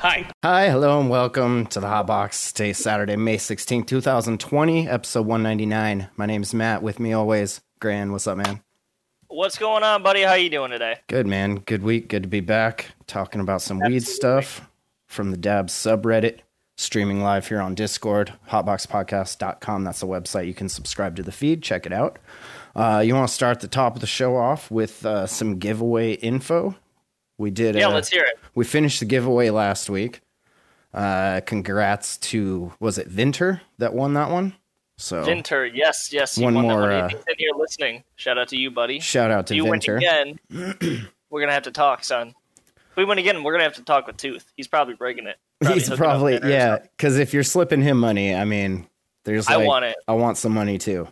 Hi. Hi, hello, and welcome to the Hot Box. Today, Saturday, May 16, 2020, episode 199. My name's Mat. With me always, Gran. What's up, man? What's going on, buddy? How you doing today? Good, man. Good week. Good to be back talking about some weed stuff from the Dabs subreddit. Streaming live here on Discord, hotboxpodcast.com. That's the website. You can subscribe to the feed. Check it out. Uh, you want to start the top of the show off with uh, some giveaway info? We did. Yeah, uh, let's hear it. We finished the giveaway last week. Uh, congrats to was it Vinter that won that one? So Vinter, yes, yes. You One won that more, one. uh, If he's in here listening, shout out to you, buddy. shout out to you win Vinter. again, we're gonna have to talk, son. If we win again, we're gonna have to talk with Tooth. He's probably breaking it. He's probably yeah. Because if you're slipping him money, I mean, there's I want it. I want some money too.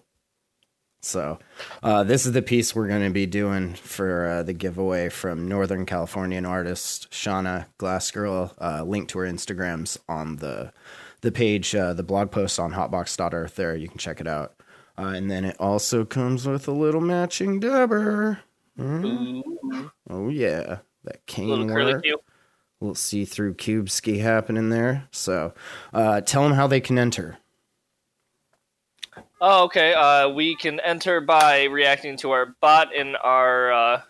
So, uh, this is the piece we're going to be doing for uh, the giveaway from Northern Californian artist Shauna Glassgirl. Uh, link to her Instagrams on the the page, uh, the blog post on hotbox.earth. There, you can check it out. Uh, and then it also comes with a little matching dabber. Mm. Oh yeah, that cane work little see-through cube ski happening there. So, uh, tell them how they can enter. Oh, okay. Uh, we can enter by reacting to our bot in our uh,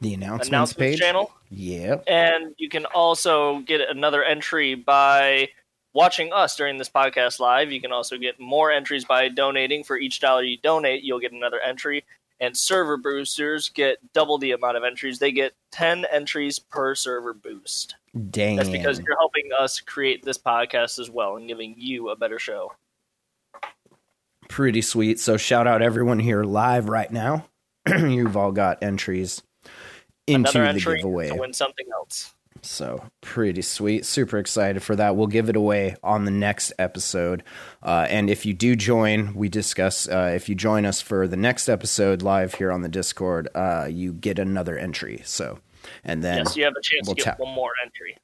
The announcements, announcements page. channel. Yeah, And you can also get another entry by watching us during this podcast live. You can also get more entries by donating. For each dollar you donate, you'll get another entry. And server boosters get double the amount of entries. They get 10 entries per server boost. Dang. That's because you're helping us create this podcast as well and giving you a better show. Pretty sweet. So, shout out everyone here live right now. You've all got entries into Another the entry giveaway. to win something else. So pretty sweet. Super excited for that. We'll give it away on the next episode. Uh, and if you do join, we discuss. Uh, if you join us for the next episode live here on the Discord, uh, you get another entry. So, and then Yes, you have a chance we'll to get ta- one more entry.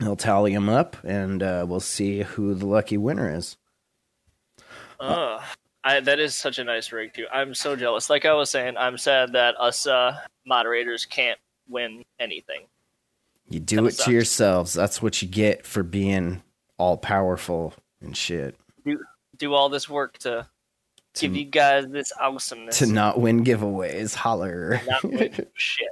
he'll tally them up, and uh, we'll see who the lucky winner is. Ugh. I, that is such a nice rig too. I'm so jealous. Like I was saying, I'm sad that us uh, moderators can't win anything. You do Kinda it sucks. to yourselves. That's what you get for being all powerful and shit. Do do all this work to To- give you guys this awesomeness. To not win giveaways, holler. Not win shit.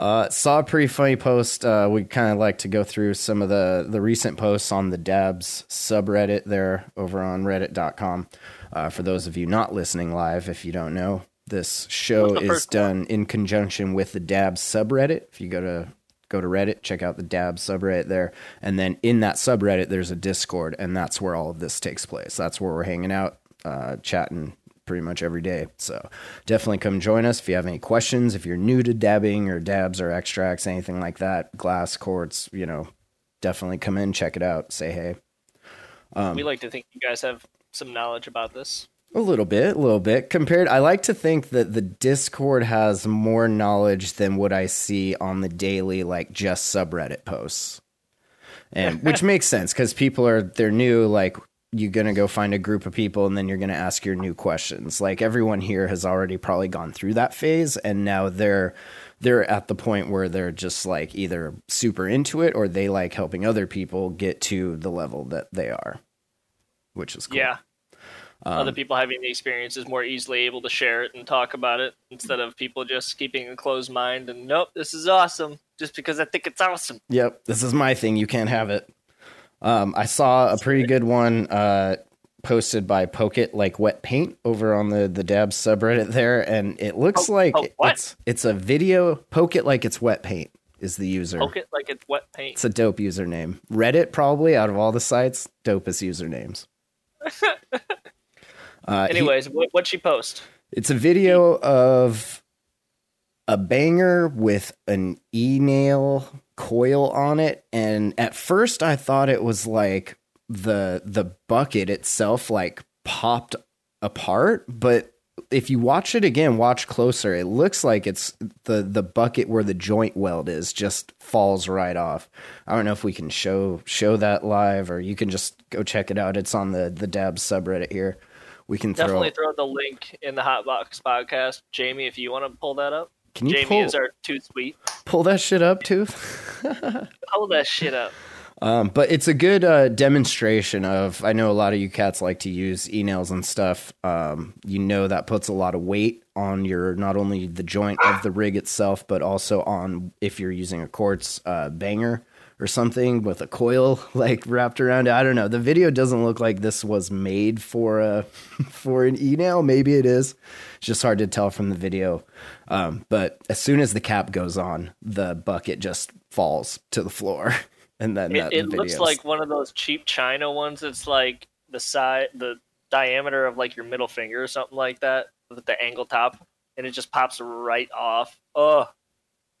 Uh, saw a pretty funny post. Uh, we kind of like to go through some of the, the recent posts on the Dabs subreddit there over on reddit.com. Uh, for those of you not listening live, if you don't know, this show is first one? done in conjunction with the Dabs subreddit. If you go to go to Reddit, check out the Dabs subreddit there, and then in that subreddit, there's a Discord, and that's where all of this takes place. That's where we're hanging out, uh, chatting pretty much every day. So definitely come join us if you have any questions. If you're new to dabbing or dabs or extracts, anything like that, glass quartz, you know, definitely come in, check it out, say hey. Um, we like to think you guys have some knowledge about this. A little bit, a little bit. Compared, I like to think that the Discord has more knowledge than what I see on the daily, like just subreddit posts, and which makes sense because people are they're new. Like you're gonna go find a group of people, and then you're gonna ask your new questions. Like everyone here has already probably gone through that phase, and now they're they're at the point where they're just like either super into it or they like helping other people get to the level that they are, which is cool. Yeah. Um, Other people having the experience is more easily able to share it and talk about it instead of people just keeping a closed mind and nope, this is awesome just because I think it's awesome. Yep, this is my thing. You can't have it. Um, I saw a pretty good one uh, posted by Poke It Like Wet Paint over on the the Dabs subreddit there, and it looks Po- like what? it's it's a video. Poke It Like It's Wet Paint is the user. Poke it like it's wet paint. It's a dope username. Reddit probably out of all the sites, dopest usernames. Uh, he- Anyways, what what she post? it's a video of a banger with an e nail coil on it, and at first I thought it was like the the bucket itself like popped apart, but if you watch it again, watch closer. It looks like it's the the bucket where the joint weld is just falls right off. I don't know if we can show show that live or you can just go check it out. It's on the the Dab subreddit here. We can throw. Definitely throw the link in the Hotbox podcast. Jamie, if you want to pull that up. Can you Jamie pull is our too sweet. pull that shit up too? Pull that shit up. Um, but it's a good uh, demonstration of. I know a lot of you cats like to use e nails and stuff. Um, you know that puts a lot of weight on your not only the joint of the rig itself, but also on if you're using a quartz uh, banger or something with a coil like wrapped around it. I don't know. The video doesn't look like this was made for a for an email. Maybe it is. It's just hard to tell from the video. Um, but as soon as the cap goes on, the bucket just falls to the floor. And then It, it looks like one of those cheap China ones. It's like the side, the diameter of like your middle finger or something like that, with the angle top, and it just pops right off. Oh,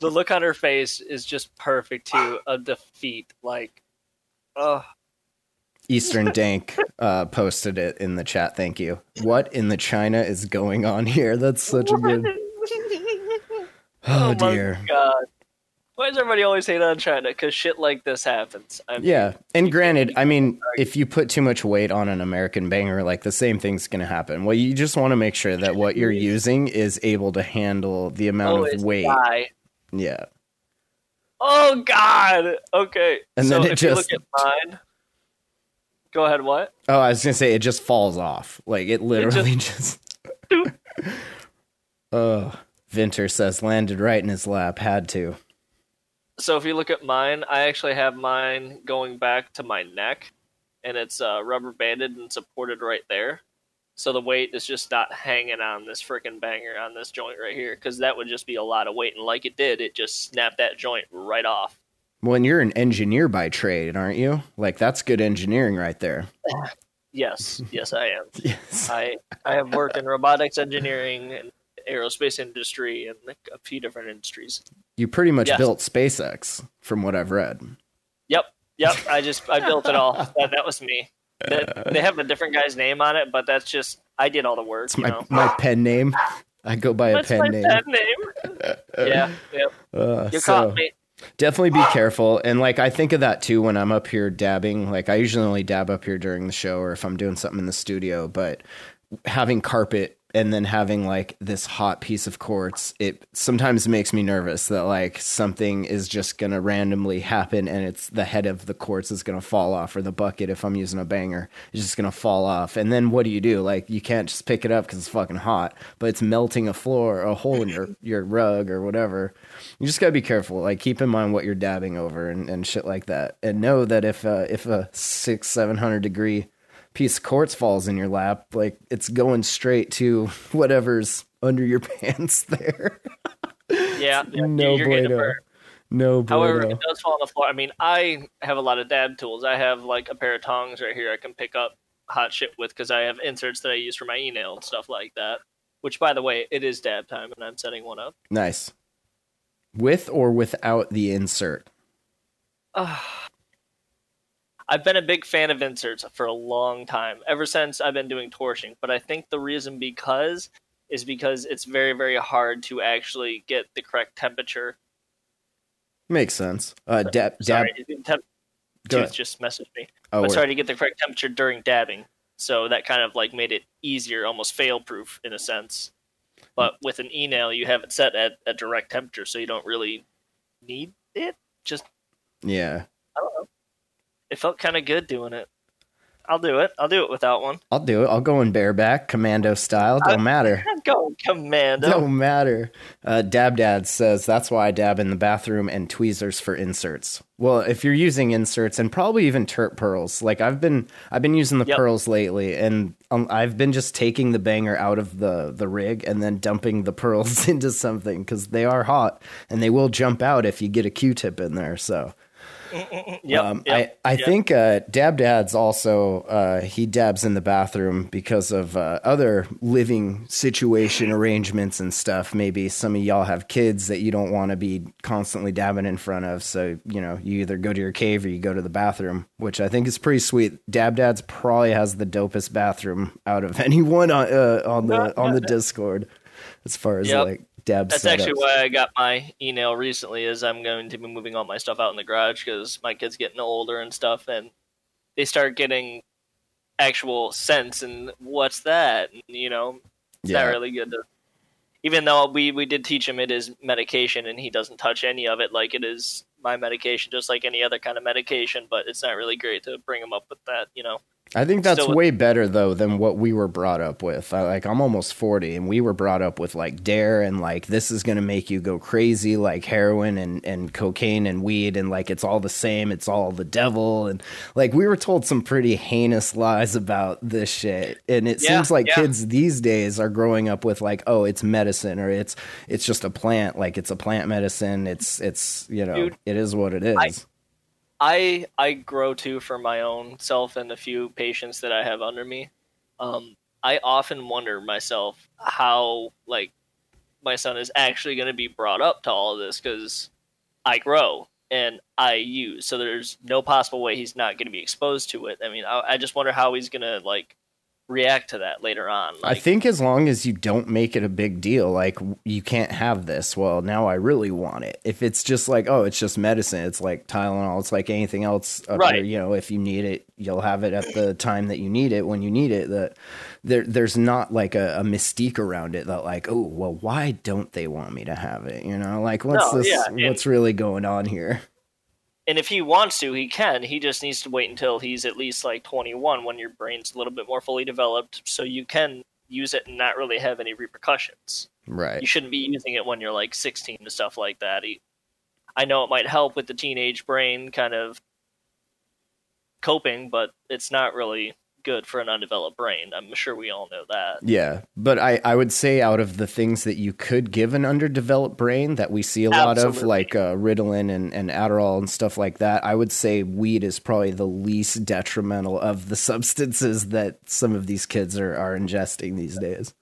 the look on her face is just perfect too. A defeat, like, oh, Eastern Dank uh, posted it in the chat. Thank you. What in the China is going on here? That's such a good. Oh, my dear. god. Why does everybody always hate on China? Because shit like this happens. I mean, Yeah, and granted, I mean, if you put too much weight on an American banger, like the same thing's going to happen. Well, you just want to make sure that what you're using is able to handle the amount oh, of weight. die. Yeah, Oh god. Okay. And so then it if you just- look at mine. Go ahead. What? Oh, I was gonna say it just falls off. Like it literally just. Oh, Vinter says landed right in his lap. Had to. So if you look at mine, I actually have mine going back to my neck, and it's uh, rubber banded and supported right there. So the weight is just not hanging on this freaking banger on this joint right here, because that would just be a lot of weight. And like it did, it just snapped that joint right off. Well, and you're an engineer by trade, aren't you? Like that's good engineering right there. Yes, yes, I am. Yes. I I have worked in robotics engineering and aerospace industry and like a few different industries. You pretty much Yes. built SpaceX, from what I've read. Yep, yep. I just I built it all. That, that was me. That- they have a different guy's name on it, but that's just I did all the work. It's you my know, my pen name. I go by a pen name. pen name. yeah, yep. Uh, You so caught me. definitely be careful. And like I think of that too when I'm up here dabbing. Like I usually only dab up here during the show or if I'm doing something in the studio. But having carpet and then having like this hot piece of quartz, it sometimes makes me nervous that like something is just gonna randomly happen and it's the head of the quartz is gonna fall off or the bucket if I'm using a banger is just gonna fall off. And then what do you do? Like you can't just pick it up because it's fucking hot, but it's melting a floor, a hole in your your rug or whatever. You just gotta be careful. Like keep in mind what you're dabbing over and, and shit like that, and know that if uh, if a six seven hundred degree piece of quartz falls in your lap, like it's going straight to whatever's under your pants there. Yeah, yeah no you're getting a bueno. No However, bueno. it does fall on the floor. I mean, I have a lot of dab tools. I have like a pair of tongs right here I can pick up hot shit with because I have inserts that I use for my email and stuff like that. Which, by the way, it is dab time, and I'm setting one up. Nice. With or without the insert. I've been a big fan of inserts for a long time, ever since I've been doing torching. But I think the reason because is because it's very, very hard to actually get the correct temperature. Makes sense. Uh, dab, dab. Sorry, temp- just messaged me. Oh, but sorry to get the correct temperature during dabbing. So that kind of like made it easier, almost fail proof in a sense. But with an e nail, you have it set at a direct temperature, so you don't really need it. Just yeah. I. It felt kind of good doing it. I'll do it. I'll do it without one. I'll do it. I'll go in bareback, commando style. Don't matter. Go commando. Don't matter. Uh, Dab Dad says that's why I dab in the bathroom and tweezers for inserts. Well, if you're using inserts and probably even terp pearls, like I've been, I've been using the Yep. pearls lately, and um, I've been just taking the banger out of the the rig and then dumping the pearls into something because they are hot and they will jump out if you get a Q-tip in there. So Yep, Um, yep, I, I yep. think uh, Dab Dad's also uh, he dabs in the bathroom because of uh, other living situation arrangements and stuff. Maybe some of y'all have kids that you don't want to be constantly dabbing in front of, so you know you either go to your cave or you go to the bathroom, which I think is pretty sweet. Dab Dad's probably has the dopest bathroom out of anyone on, uh, on the on the Discord as far as Yep. like dab. That's actually why I got my email recently. Is I'm going to be moving all my stuff out in the garage because my kids getting older and stuff, and they start getting actual sense and what's that? And, you know, it's Yeah. not really good to. Even though we we did teach him it is medication and he doesn't touch any of it like it is my medication, just like any other kind of medication. But it's not really great to bring him up with that, you know. I think that's Still- way better though than what we were brought up with. I, like I'm almost 40 and we were brought up with like dare and like this is going to make you go crazy like heroin and and cocaine and weed and like it's all the same, it's all the devil and like we were told some pretty heinous lies about this shit. And it Yeah, seems like yeah. kids these days are growing up with like oh, it's medicine or it's it's just a plant, like it's a plant medicine. It's it's, you know, Dude, it is what it is. I- I I grow too for my own self and the few patients that I have under me. Um, I often wonder myself how like my son is actually going to be brought up to all of this because I grow and I use, so there's no possible way he's not going to be exposed to it. I mean, I, I just wonder how he's going to like react to that later on. I think as long as you don't make it a big deal, like you can't have this. Well, now I really want it. If it's just like, oh, it's just medicine. It's like Tylenol. It's like anything else. up Right. there, you know, if you need it, you'll have it at the time that you need it when you need it. That there, there's not like a, a mystique around it that like, oh, well, why don't they want me to have it? You know, like what's No, this? yeah, what's really going on here? And if he wants to, he can. He just needs to wait until he's at least like 21 when your brain's a little bit more fully developed, so you can use it and not really have any repercussions. Right. You shouldn't be using it when you're like 16 and stuff like that. I know it might help with the teenage brain kind of coping, but it's not really good for an undeveloped brain. I'm sure we all know that. Yeah, but I, I would say out of the things that you could give an underdeveloped brain that we see a lot of, like uh, Ritalin and, and Adderall and stuff like that, I would say weed is probably the least detrimental of the substances that some of these kids are, are ingesting these days.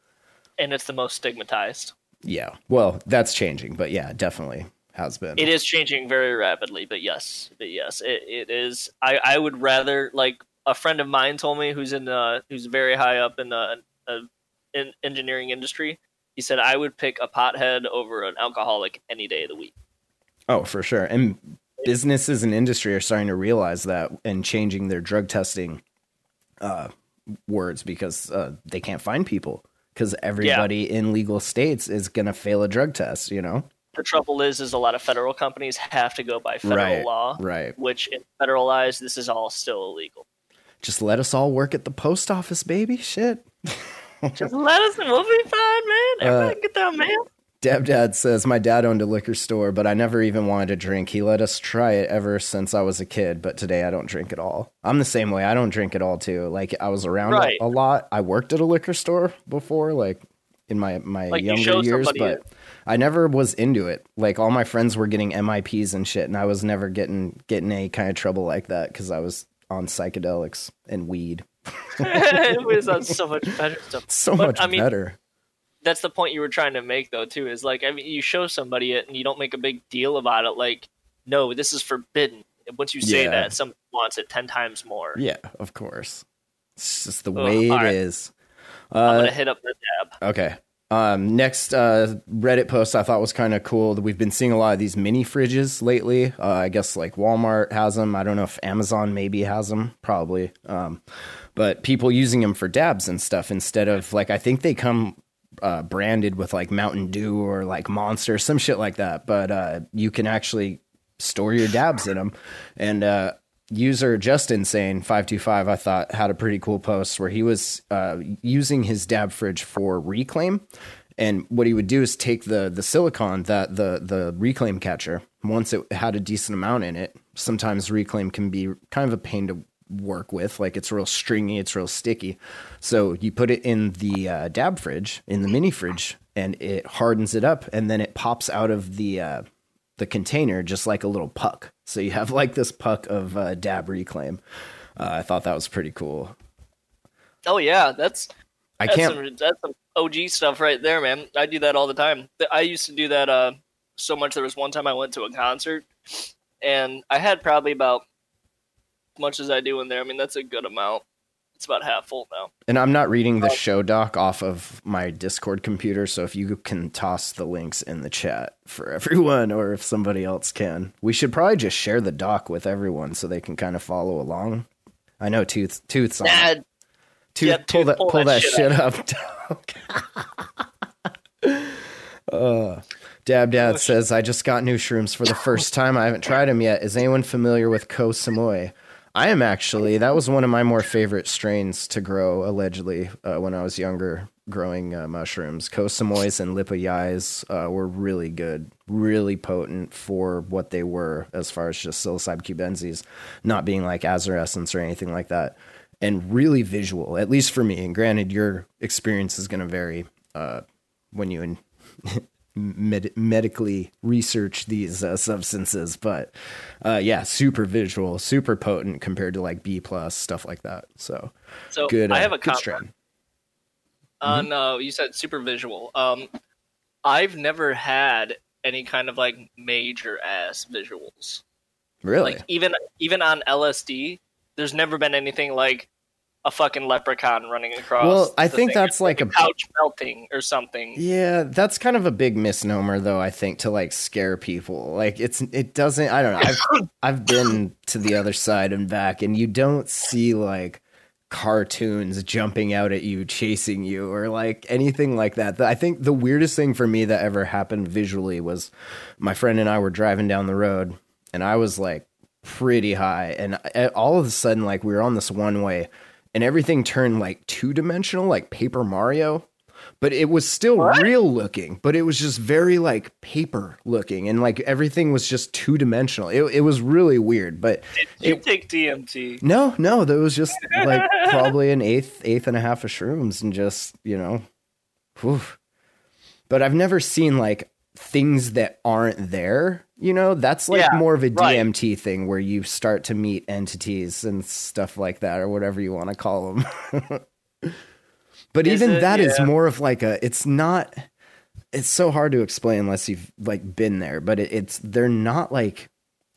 And it's the most stigmatized. Yeah, well, that's changing, but yeah, definitely has been. It is changing very rapidly, but yes, but yes, it, it is. I, I would rather like a friend of mine told me who's in uh who's very high up in the uh, in engineering industry. He said I would pick a pothead over an alcoholic any day of the week. Oh, for sure. And businesses and industry are starting to realize that and changing their drug testing uh, words because uh, they can't find people because everybody in legal states is going to fail a drug test, you know? The trouble is, is a lot of federal companies have to go by federal Right, law, right. Which in federal eyes, this is all still illegal. Just let us all work at the post office, baby. Shit. Just let us. We'll be fine, man. Uh, Everybody get that mail. Dab Dad says, My dad owned a liquor store, but I never even wanted to drink. He let us try it ever since I was a kid, but today I don't drink at all. I'm the same way. I don't drink at all, too. Like, I was around Right. a, a lot. I worked at a liquor store before, like in my, my Like, younger years, but I never was into it. Like, all my friends were getting MIPs and shit, and I was never getting, getting any kind of trouble like that because I was on psychedelics and weed. it was on so much better stuff. So But, much I mean, better. that's the point you were trying to make though too is like i mean you show somebody it and you don't make a big deal about it like no this is forbidden once you say Yeah. that somebody wants it 10 times more Yeah, of course. It's just the Ugh, way it right. is. i'm Uh, gonna hit up the dab. Okay. Um, next uh, Reddit post I thought was kind of cool. We've been seeing a lot of these mini fridges lately. Uh, I guess like Walmart has them. I don't know if Amazon maybe has them. Probably. Um, but people using them for dabs and stuff instead of like I think they come uh, branded with like Mountain Dew or like Monster, some shit like that. But uh, you can actually store your dabs in them. And uh, user just insane 525 i thought had a pretty cool post where he was uh, using his dab fridge for reclaim and what he would do is take the the silicon that the the reclaim catcher once it had a decent amount in it sometimes reclaim can be kind of a pain to work with like it's real stringy it's real sticky so you put it in the uh, dab fridge in the mini fridge and it hardens it up and then it pops out of the uh, the container just like a little puck. So you have like this puck of uh, dab reclaim. Uh, I thought that was pretty cool. Oh yeah, that's I that's can't. some, that's some OG stuff right there, man. I do that all the time. I used to do that uh, so much. There was one time I went to a concert, and I had probably about as much as I do in there. I mean, that's a good amount. It's about half full now. And I'm not reading the show doc off of my Discord computer, so if you can toss the links in the chat for everyone, or if somebody else can, we should probably just share the doc with everyone so they can kind of follow along. I know Tooth Tooth's on. it. Nah, Tooth, yeah, pull Tooth, that pull pull that, that shit shit up. uh, Dab Dad says, "I just got new shrooms for the first time. I haven't tried them yet. Is anyone familiar with Ko Samui?" I am actually. That was one of my more favorite strains to grow, allegedly, uh, when I was younger, growing uh, mushrooms. Koh and Lipayais uh, were really good, really potent for what they were, as far as just psilocybe cubensis, not being like azurescens or anything like that, and really visual, at least for me. And granted, your experience is going to vary uh, when you in, med- medically research these uh, substances, but uh, yeah, super visual, super potent compared to like B plus stuff like that. So so good. I uh, have a good comment strain. on uh, you said super visual. Um, I've never had any kind of like major ass visuals. Really? Like even even on LSD, there's never been anything like a fucking leprechaun running across. Well, I think thing, that's or like a a- couch melting or something. Yeah, that's kind of a big misnomer though, I think, to like scare people. Like it's it doesn't I don't know. I've I've been to the other side and back and you don't see like cartoons jumping out at you, chasing you, or like anything like that. I think the weirdest thing for me that ever happened visually was my friend and I were driving down the road and I was like pretty high and uh, all of a sudden like we were on this one way and everything turned like two dimensional like paper mario but it was still real looking but it was just very like paper looking and like everything was just two dimensional it, it was really weird but did You it, take DMT. no no there was just like probably an eighth eighth and a half of shrooms and just you know whew. but i've never seen like things that aren't there you know that's like Yeah, more of a right. dmt thing where you start to meet entities and stuff like that or whatever you want to call them but Is even it? that is Yeah. more of like a it's not it's so hard to explain unless you've like been there but it, it's they're not like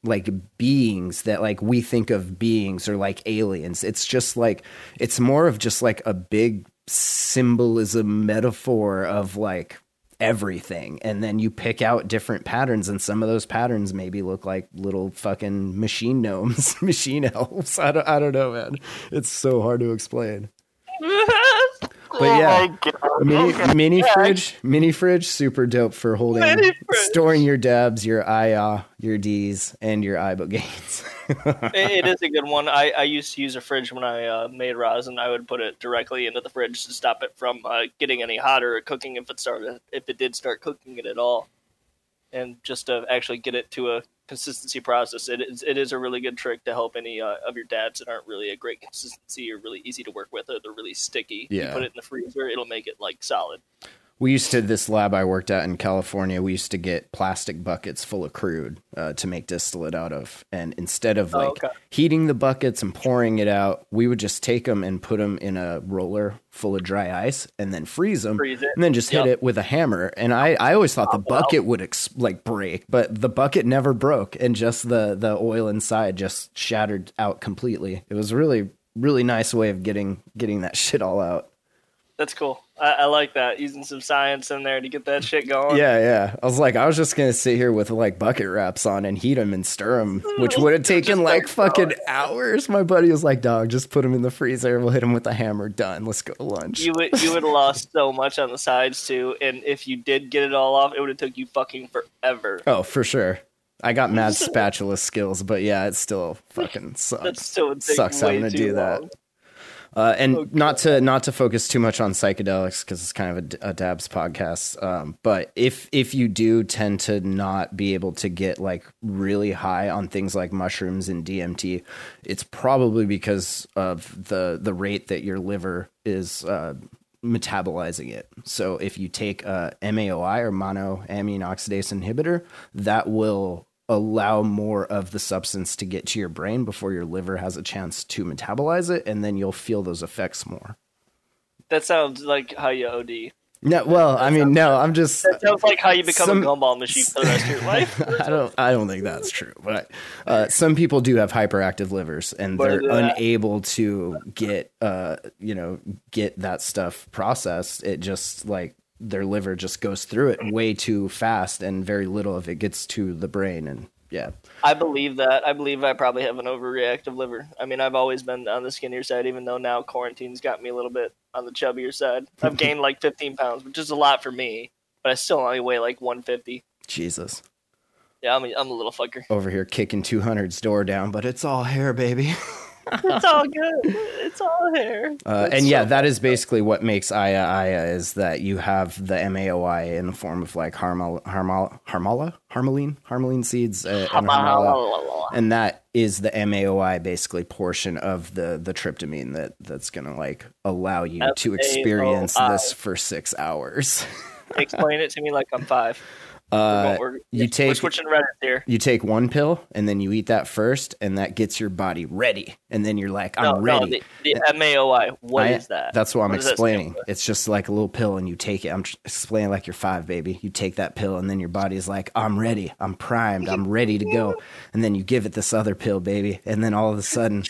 like beings that like we think of beings or like aliens it's just like it's more of just like a big symbolism metaphor of like everything. And then you pick out different patterns and some of those patterns maybe look like little fucking machine gnomes machine elves. I don't, I don't know man. It's so hard to explain but yeah mini, mini fridge mini fridge super dope for holding Mini storing your dabs your IA, your D's and your ibogaines it, it is a good one. I, I used to use a fridge when I uh, made rosin. I would put it directly into the fridge to stop it from uh, getting any hotter or cooking if it started if it did start cooking it at all, and just to actually get it to a consistency process. It is it is a really good trick to help any uh, of your dads that aren't really a great consistency or really easy to work with or they're really sticky. Yeah. You put it in the freezer, it'll make it like solid. We used to this lab I worked at in California. We used to get plastic buckets full of crude uh, to make distillate out of, and instead of Oh, like okay. heating the buckets and pouring it out, we would just take them and put them in a roller full of dry ice, and then freeze them, Freeze it. and then just hit Yep. Oh, it with a hammer. And I, I always thought the bucket would ex- like break, but the bucket never broke, and just the the oil inside just shattered out completely. It was really really nice way of getting getting that shit all out. That's cool. I, I like that using some science in there to get that shit going. Yeah, yeah. I was like, I was just gonna sit here with like bucket wraps on and heat them and stir them, which would have taken like fucking hours. My buddy was like, "Dog, just put them in the freezer. We'll hit them with a hammer. Done. Let's go to lunch." you would you would have lost so much on the sides too, and if you did get it all off, it would have took you fucking forever. oh, for sure. I got mad spatula skills, but yeah, it still fucking sucks. Still Sucks having to do that. Uh, and not to not to focus too much on psychedelics because it's kind of a dabs podcast. Um, but if if you do tend to not be able to get like really high on things like mushrooms and DMT, it's probably because of the the rate that your liver is uh, metabolizing it. So if you take a MAOI or monoamine oxidase inhibitor, that will allow more of the substance to get to your brain before your liver has a chance to metabolize it, and then you'll feel those effects more. That sounds like how you OD. No, well, I mean, no, I'm just. That sounds like how you become Some- a gumball machine for the rest of your life. I don't. I don't think that's true. But uh, some people do have hyperactive livers, and But, they're unable to get, uh, you know, get that stuff processed. It just like their liver just goes through it way too fast, and very little of it gets to the brain. And yeah, I believe that. I believe I probably have an overreactive liver. I mean, I've always been on the skinnier side, even though now quarantine's got me a little bit on the chubbier side. I've gained like 15 pounds, which is a lot for me, but I still only weigh like 150. Jesus, Yeah, I'm a, I'm a little fucker. over here kicking 200's door down, but it's all hair, baby. It's all good. It's all hair. Uh, It's and yeah, that is basically what makes Aya Aya is that you have the MAOI in the form of like harmal, harmal, harmala, harmaline, harmaline seeds, uh, and, harmala, and that is the MAOI basically portion of the the tryptamine that that's gonna like allow you to experience this for six hours. Explain it to me like I'm five. Uh, We're- you we're take switching Reddit here. you take one pill and then you eat that first, and that gets your body ready, and then you're like, I'm No, no, ready. the, the MAOI. What is I- that? That's what I'm does explaining. It's just like a little pill, and you take it. I'm explaining like you're five, baby. You take that pill, and then your body's like, I'm ready. I'm primed. I'm ready to go. And then you give it this other pill, baby, and then all of a sudden,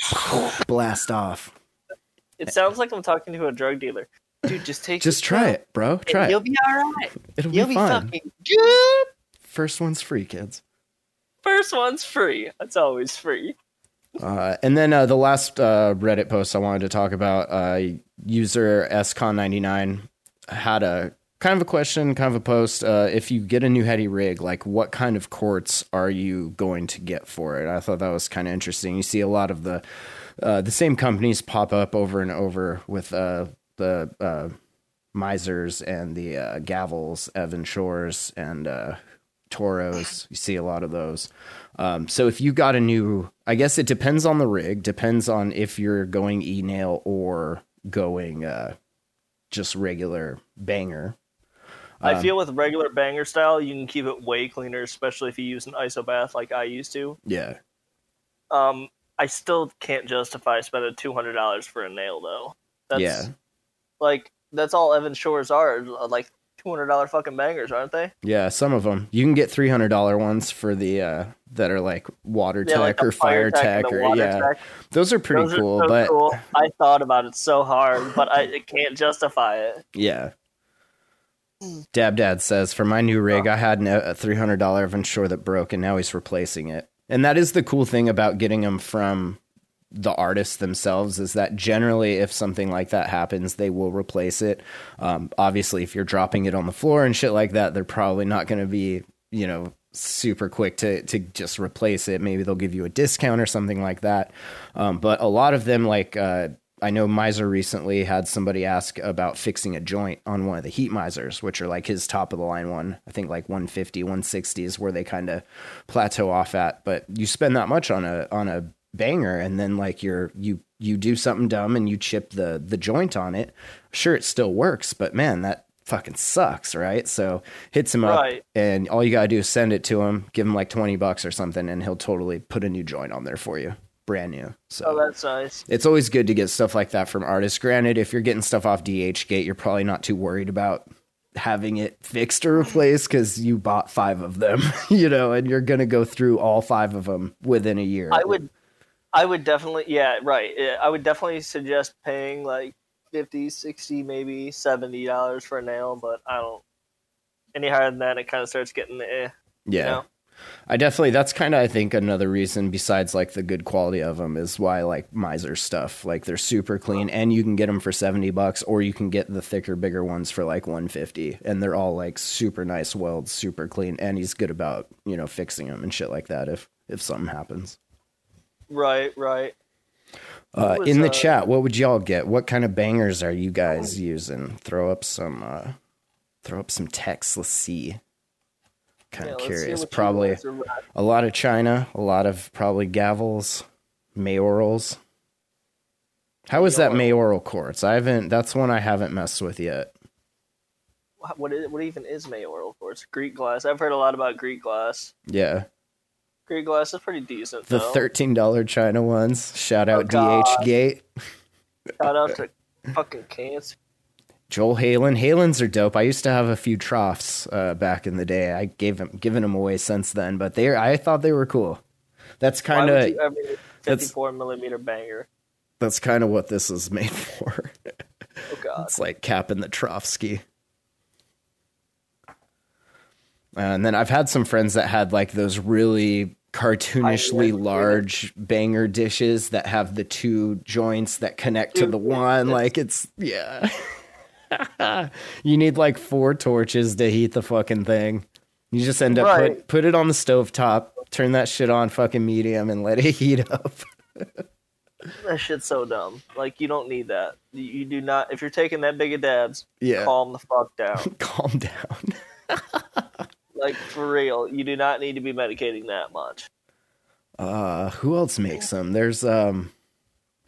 blast off. It sounds like I'm talking to a drug dealer. Dude, just take. Just try it, bro. and Try You'll be all right. It'll You'll be be fun. fucking good. First one's free, kids. First one's free. That's always free. Uh, and then uh, the last uh, Reddit post I wanted to talk about, uh, user scon99 had a kind of a question, kind of a post. Uh, if you get a new heady rig, like what kind of quartz are you going to get for it? I thought that was kind of interesting. You see a lot of the uh, the same companies pop up over and over with uh, the uh, misers and the uh, gavels, Evan Shores and uh, Toros. You see a lot of those. Um, so if you got a new, I guess it depends on the rig, depends on if you're going e nail or going uh, just regular banger. I Um, feel with regular banger style, you can keep it way cleaner, especially if you use an iso bath like I used to. Yeah, Um, I still can't justify spending two hundred dollars for a nail though. That's, Yeah. Like that's all Evan Shores are like two hundred dollar fucking bangers, aren't they? yeah. Some of them you can get three hundred dollar ones for the uh, that are like water Yeah, tech the or fire tech, the or yeah. tech. Those are pretty Those are cool, so but cool. I thought about it so hard, but I can't justify it. Yeah. Dab Dad says, for my new rig, I had a $300 Evan Shore that broke, and now he's replacing it. And that is the cool thing about getting them from the artists themselves is that generally, if something like that happens, they will replace it. Um, obviously, if you're dropping it on the floor and shit like that, they're probably not going to be, you know, super quick to to just replace it. Maybe they'll give you a discount or something like that. Um, but a lot of them, like uh, I know Miser recently had somebody ask about fixing a joint on one of the heat misers, which are like his top of the line one. I think like 150, 160 is where they kind of plateau off at. But you spend that much on a on a banger, and then like you're you you do something dumb and you chip the the joint on it. Sure, it still works, but man, that fucking sucks, right? So hits him up, and all you gotta do is send it to him, give him like twenty bucks or something, and he'll totally put a new joint on there for you, brand new. So Oh, that's nice. it's always good to get stuff like that from artists. Granted, if you're getting stuff off DH Gate, you're probably not too worried about having it fixed or replaced because you bought five of them, you know, and you're gonna go through all five of them within a year. I would, I would definitely, yeah, right. I would definitely suggest paying like 50 60 maybe 70 dollars for a nail, but I don't. Any higher than that, it kind of starts getting eh. yeah. know? I definitely that's kind of I think another reason besides like the good quality of them is why I like miser stuff like they're super clean and you can get them for 70 bucks or you can get the thicker bigger ones for like 150 and they're all like super nice welds super clean and he's good about you know fixing them and shit like that if if something happens Right, right. uh, was, in the uh, chat what would y'all get what kind of bangers are you guys using throw up some uh throw up some text let's see kind of let's curious probably guys are at. a lot of China, a lot of probably gavels, mayorals. How is that Mayoral. quartz? I haven't. That's one I haven't messed with yet. What, what, is, what even is mayoral quartz? Greek glass. I've heard a lot about Greek glass. Yeah, Greek glass is pretty decent. the though. thirteen dollar China ones. Shout out Oh, DH Gate. Shout out to fucking Cans. Joel Halen. Halens are dope. I used to have a few troughs uh, back in the day. I gave them given them away since then, but they I thought they were cool. That's kind of you a that's- 54 millimeter banger? that's kind of what this is made for. Oh god. It's like capping the trough ski. Uh, and then I've had some friends that had like those really cartoonishly large banger dishes that have the two joints that connect to the one. Like it's yeah. you need like four torches to heat the fucking thing. You just end up put Right. put it on the stove top, turn that shit on fucking medium, and let it heat up. That shit's so dumb. Like you don't need that. You, you do not. If you're taking that big of dabs, Yeah. calm the fuck down. Calm down. Like for real, you do not need to be medicating that much. Uh, who else makes them? There's um,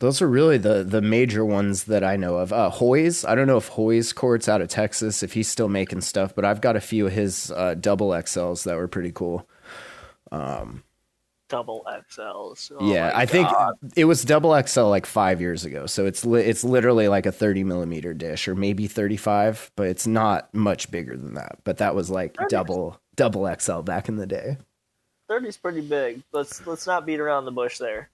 those are really the the major ones that I know of. Uh, Hoy's. I don't know if Hoy's Quartz out of Texas if he's still making stuff, but I've got a few of his uh, double XLs that were pretty cool. Double XLs. Oh yeah, I think it was double XL like five years ago, so it's li- it's literally like a thirty millimeter dish or maybe thirty five, but it's not much bigger than that. But that was like double double XL back in the day. 30's pretty big. Let's let's not beat around the bush there.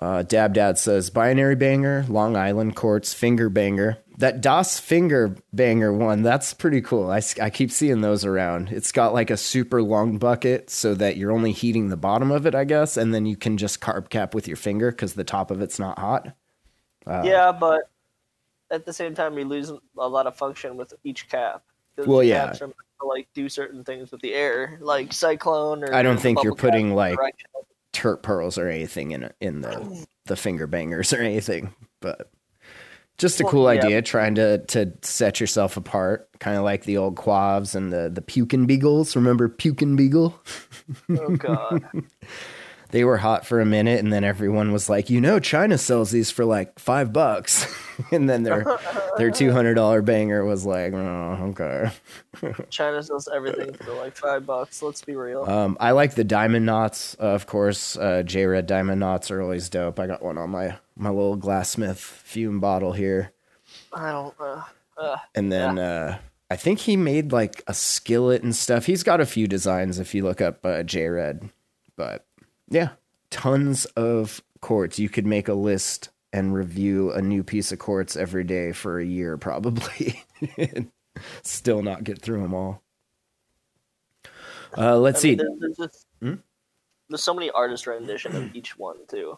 Uh, Dab Dad says binary banger, Long Island Quartz, finger banger. That DOS finger banger one, that's pretty cool. I, I keep seeing those around. It's got like a super long bucket so that you're only heating the bottom of it, I guess, and then you can just carb cap with your finger because the top of it's not hot. Uh, yeah, but at the same time, you lose a lot of function with each cap. Well, yeah. caps are to, like do certain things with the air, like cyclone. Or I don't think you're putting, like. Turk pearls or anything in in the the finger bangers or anything, but just a Well, cool yeah. idea trying to to set yourself apart, kind of like the old quavs and the the pukin beagles. Remember pukin beagle? Oh god. they were hot for a minute and then everyone was like you know china sells these for like five bucks and then their their $200 banger was like oh okay China sells everything for like five bucks. Let's be real. um, i like the diamond knots uh, of course uh, j-red diamond knots are always dope i got one on my my little glassmith fume bottle here I don't. Uh, uh, and then uh, i think he made like a skillet and stuff he's got a few designs if you look up uh, j-red but yeah tons of quartz you could make a list and review a new piece of quartz every day for a year probably and still not get through them all uh, let's I see mean, there- there's just Hmm? there's so many artist rendition of each one too.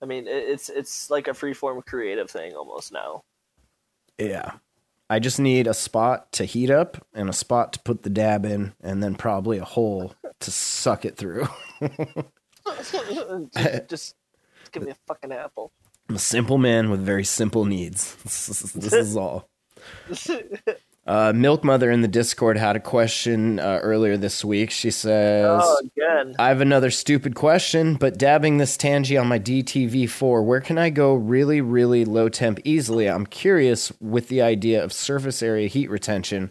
I mean, it's it's like a freeform creative thing almost now. yeah i just need a spot to heat up and a spot to put the dab in and then probably a hole to suck it through just, just give me a fucking apple. I'm a simple man with very simple needs. This is, this is all. Uh, Milk Mother in the Discord had a question uh, earlier this week. She says, oh, again. I have another stupid question, but dabbing this Tangy on my DTV4, where can I go really, really low temp easily? I'm curious with the idea of surface area heat retention,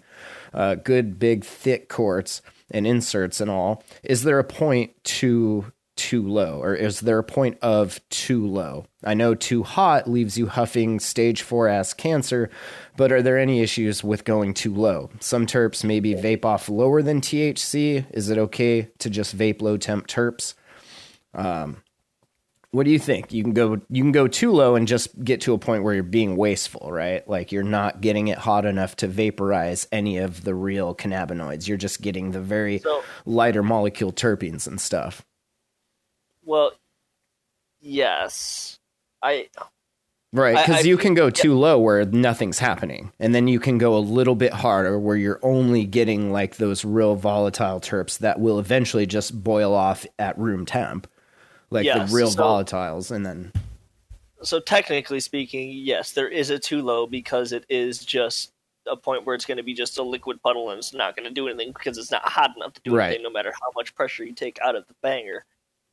uh, good, big, thick quartz and inserts and all. Is there a point to too low, or is there a point of too low? I know too hot leaves you huffing stage four ass cancer, but are there any issues with going too low? Some terps maybe vape off lower than THC. Is it okay to just vape low temp terps? Um, what do you think? You can go you can go too low and just get to a point where you're being wasteful, right? Like you're not getting it hot enough to vaporize any of the real cannabinoids. You're just getting the very So- lighter molecule terpenes and stuff. Well, yes. I Right, because you can go too low where nothing's happening, and then you can go a little bit harder where you're only getting like those real volatile terps that will eventually just boil off at room temp, like Yes, the real so- volatiles, and then so technically speaking, yes, there is a too low because it is just a point where it's going to be just a liquid puddle and it's not going to do anything because it's not hot enough to do Right. anything, no matter how much pressure you take out of the banger.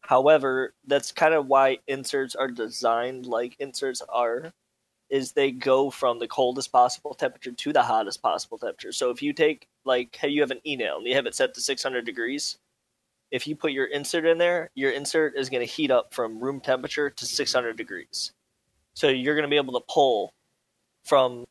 However, that's kind of why inserts are designed like inserts are is they go from the coldest possible temperature to the hottest possible temperature. So if you take like hey, you have an e nail and you have it set to 600 degrees, if you put your insert in there, your insert is going to heat up from room temperature to 600 degrees. So you're going to be able to pull from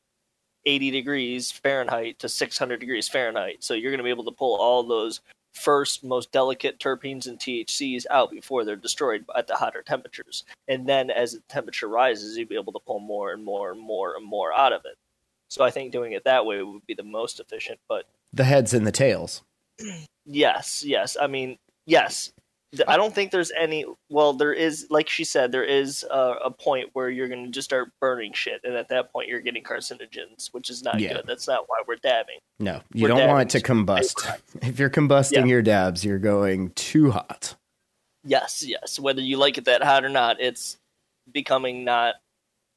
80 degrees Fahrenheit to 600 degrees Fahrenheit. So you're going to be able to pull all those first most delicate terpenes and THCs out before they're destroyed at the hotter temperatures. And then as the temperature rises, you'll be able to pull more and more and more and more out of it. So I think doing it that way would be the most efficient. But The heads and the tails. yes, yes. I mean, yes. I don't think there's any. Well, there is, like she said, there is a, a point where you're going to just start burning shit, and at that point, you're getting carcinogens, which is not Yeah. good. That's not why we're dabbing. No, you We're don't want it to combust. If you're combusting Yeah. your dabs, you're going too hot. Yes, yes. Whether you like it that hot or not, it's becoming not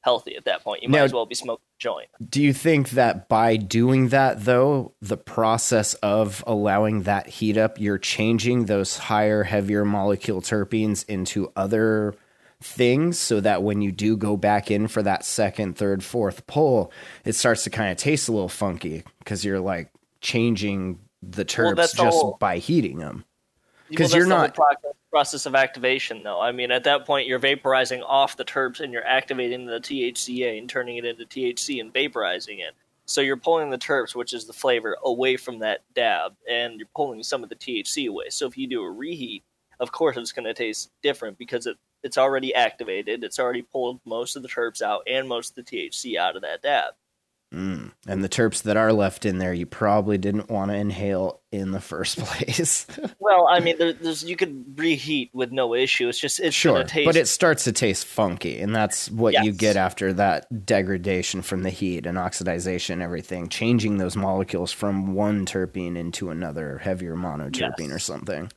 healthy at that point. You might Now- as well be smoking a joint. Do you think that by doing that, though, the process of allowing that heat up, you're changing those higher, heavier molecule terpenes into other things so that when you do go back in for that second, third, fourth pull, it starts to kind of taste a little funky because you're like changing the terps the just whole- by heating them. Well, 'Cause that's you're not- process, process of activation, though. I mean, at that point, you're vaporizing off the terps and you're activating the THCA and turning it into THC and vaporizing it. So you're pulling the terps, which is the flavor, away from that dab, and you're pulling some of the THC away. So if you do a reheat, of course it's going to taste different because it, it's already activated. It's already pulled most of the terps out and most of the THC out of that dab. Mm. And the terps that are left in there, you probably didn't want to inhale in the first place. Well, I mean, there, there's you could reheat with no issue. It's just it's sure, taste. but it starts to taste funky, and that's what you get after that degradation from the heat and oxidization, and everything, changing those molecules from one terpene into another heavier monoterpene Yes. or something.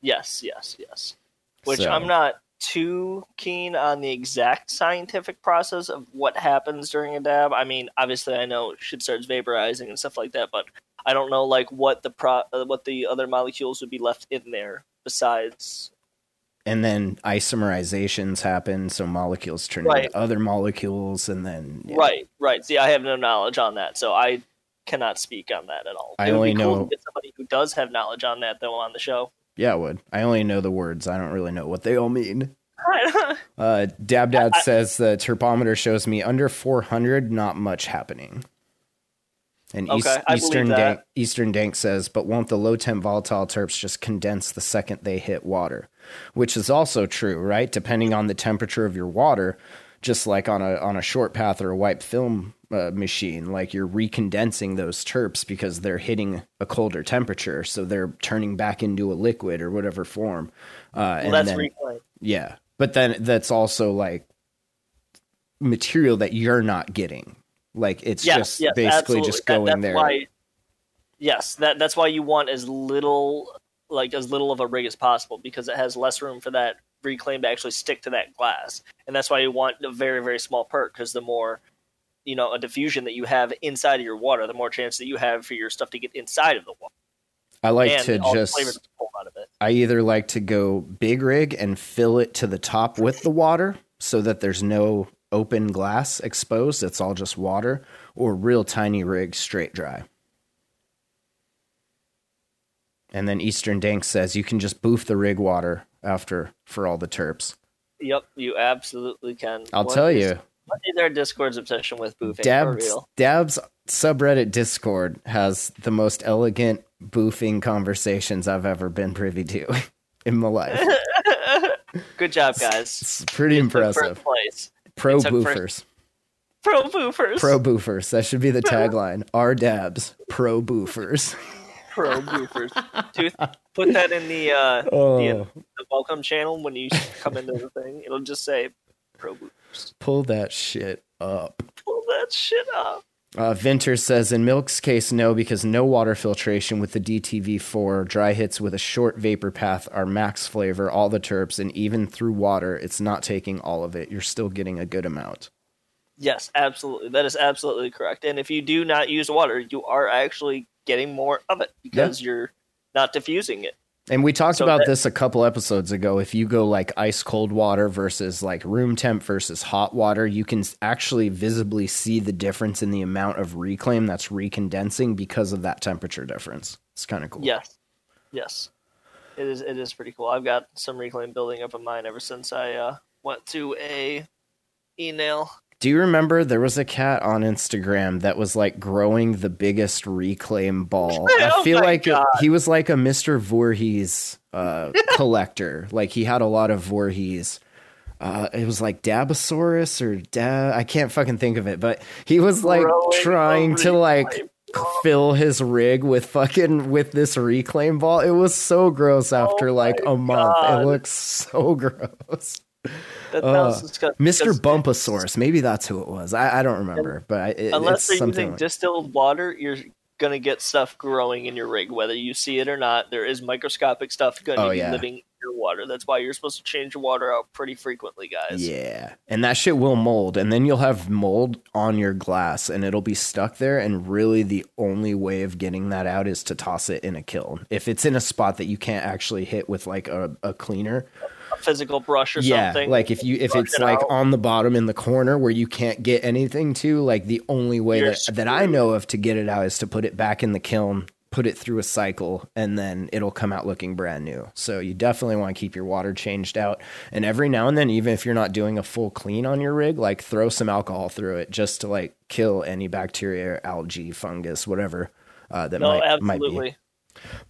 Yes, yes, yes. Which So- I'm not too keen on the exact scientific process of what happens during a dab. I mean, obviously, I know shit starts vaporizing and stuff like that, but I don't know like what the pro uh, what the other molecules would be left in there besides. And then isomerizations happen, so molecules turn Right. into other molecules, and then yeah. Right, right. See, I have no knowledge on that, so I cannot speak on that at all. I it would only be cool know- to get somebody who does have knowledge on that though on the show. Yeah, it would. I only know the words. I don't really know what they all mean. Uh, Dab Dad says the terpometer shows me under 400, not much happening. And East, Okay, I Eastern. Dank, Eastern Dank says, but won't the low temp volatile terps just condense the second they hit water? Which is also true, right? Depending on the temperature of your water, just like on a on a short path or a wipe film uh, machine, like you're recondensing those terps because they're hitting a colder temperature, so they're turning back into a liquid or whatever form. Uh, well, and that's then, yeah, but then that's also like material that you're not getting. Like it's Yes, just yes, basically absolutely. just That- going that's there. Why, yes, that that's why you want as little like as little of a rig as possible because it has less room for that reclaim to actually stick to that glass, and that's why you want a very very small perk because the more you know a diffusion that you have inside of your water, the more chance that you have for your stuff to get inside of the water I like and to just the flavors pull out of it. I either like to go big rig and fill it to the top with the water so that there's no open glass exposed, it's all just water, or real tiny rig straight dry. And then Eastern Dank says you can just boof the rig water after for all the terps. Yep, you absolutely can. I'll What tell is- you, Is our Discord's obsession with boofing for Dab's, real? Dab's subreddit Discord has the most elegant boofing conversations I've ever been privy to in my life. Good job, guys. It's pretty Took First impressive. place. Pro boofers. Pro boofers. Pro boofers. That should be the tagline. Our dabs. Pro boofers. pro boofers. Dude, put that in the uh, Oh, the, the welcome channel when you come into the thing. It'll just say pro boofers. Pull that shit up. Pull that shit up. Uh, Vinter says in Milk's case, no, because no water filtration with the DTV4. Dry hits with a short vapor path are max flavor, all the terps, and even through water, it's not taking all of it. You're still getting a good amount. Yes, absolutely. That is absolutely correct. And if you do not use water, you are actually getting more of it because you're not diffusing it. And we talked So about that- this a couple episodes ago. If you go like ice cold water versus like room temp versus hot water, you can actually visibly see the difference in the amount of reclaim that's recondensing because of that temperature difference. It's kind of cool. Yes, yes, it is. It is pretty cool. I've got some reclaim building up in mine ever since I uh, went to a e nail. Do you remember there was a cat on Instagram that was like growing the biggest reclaim ball? I Oh feel like it- he was like a Mr. Voorhees uh, collector. like he had a lot of Voorhees. Uh, it was like Dabosaurus or da I can't fucking think of it, but he was like Growing trying to like fill his rig with fucking with this reclaim ball. It was so gross after like a month. Oh God. It looks so gross. That Uh, disgusting. Mr. because Bumposaurus. Maybe that's who it was. I, I don't remember, but I, it, Unless it's they're something. using like- distilled water, you're gonna get stuff growing in your rig, whether you see it or not. There is microscopic stuff gonna Oh, be yeah. living in your water. That's why you're supposed to change your water out pretty frequently, guys. yeah, and that shit will mold, and then you'll have mold on your glass, and it'll be stuck there. And really, the only way of getting that out is to toss it in a kiln. If it's in a spot that you can't actually hit with like a, a cleaner, A physical brush or yeah, something. like if you if brush it's it like out. on the bottom in the corner where you can't get anything to, like the only way You're that that I know of to get it out is to put it back in the kiln, put it through a cycle, and then it'll come out looking brand new. So you definitely want to keep your water changed out, and every now and then, even if you're not doing a full clean on your rig, like throw some alcohol through it just to like kill any bacteria, algae, fungus, whatever uh, that no, might might be. absolutely.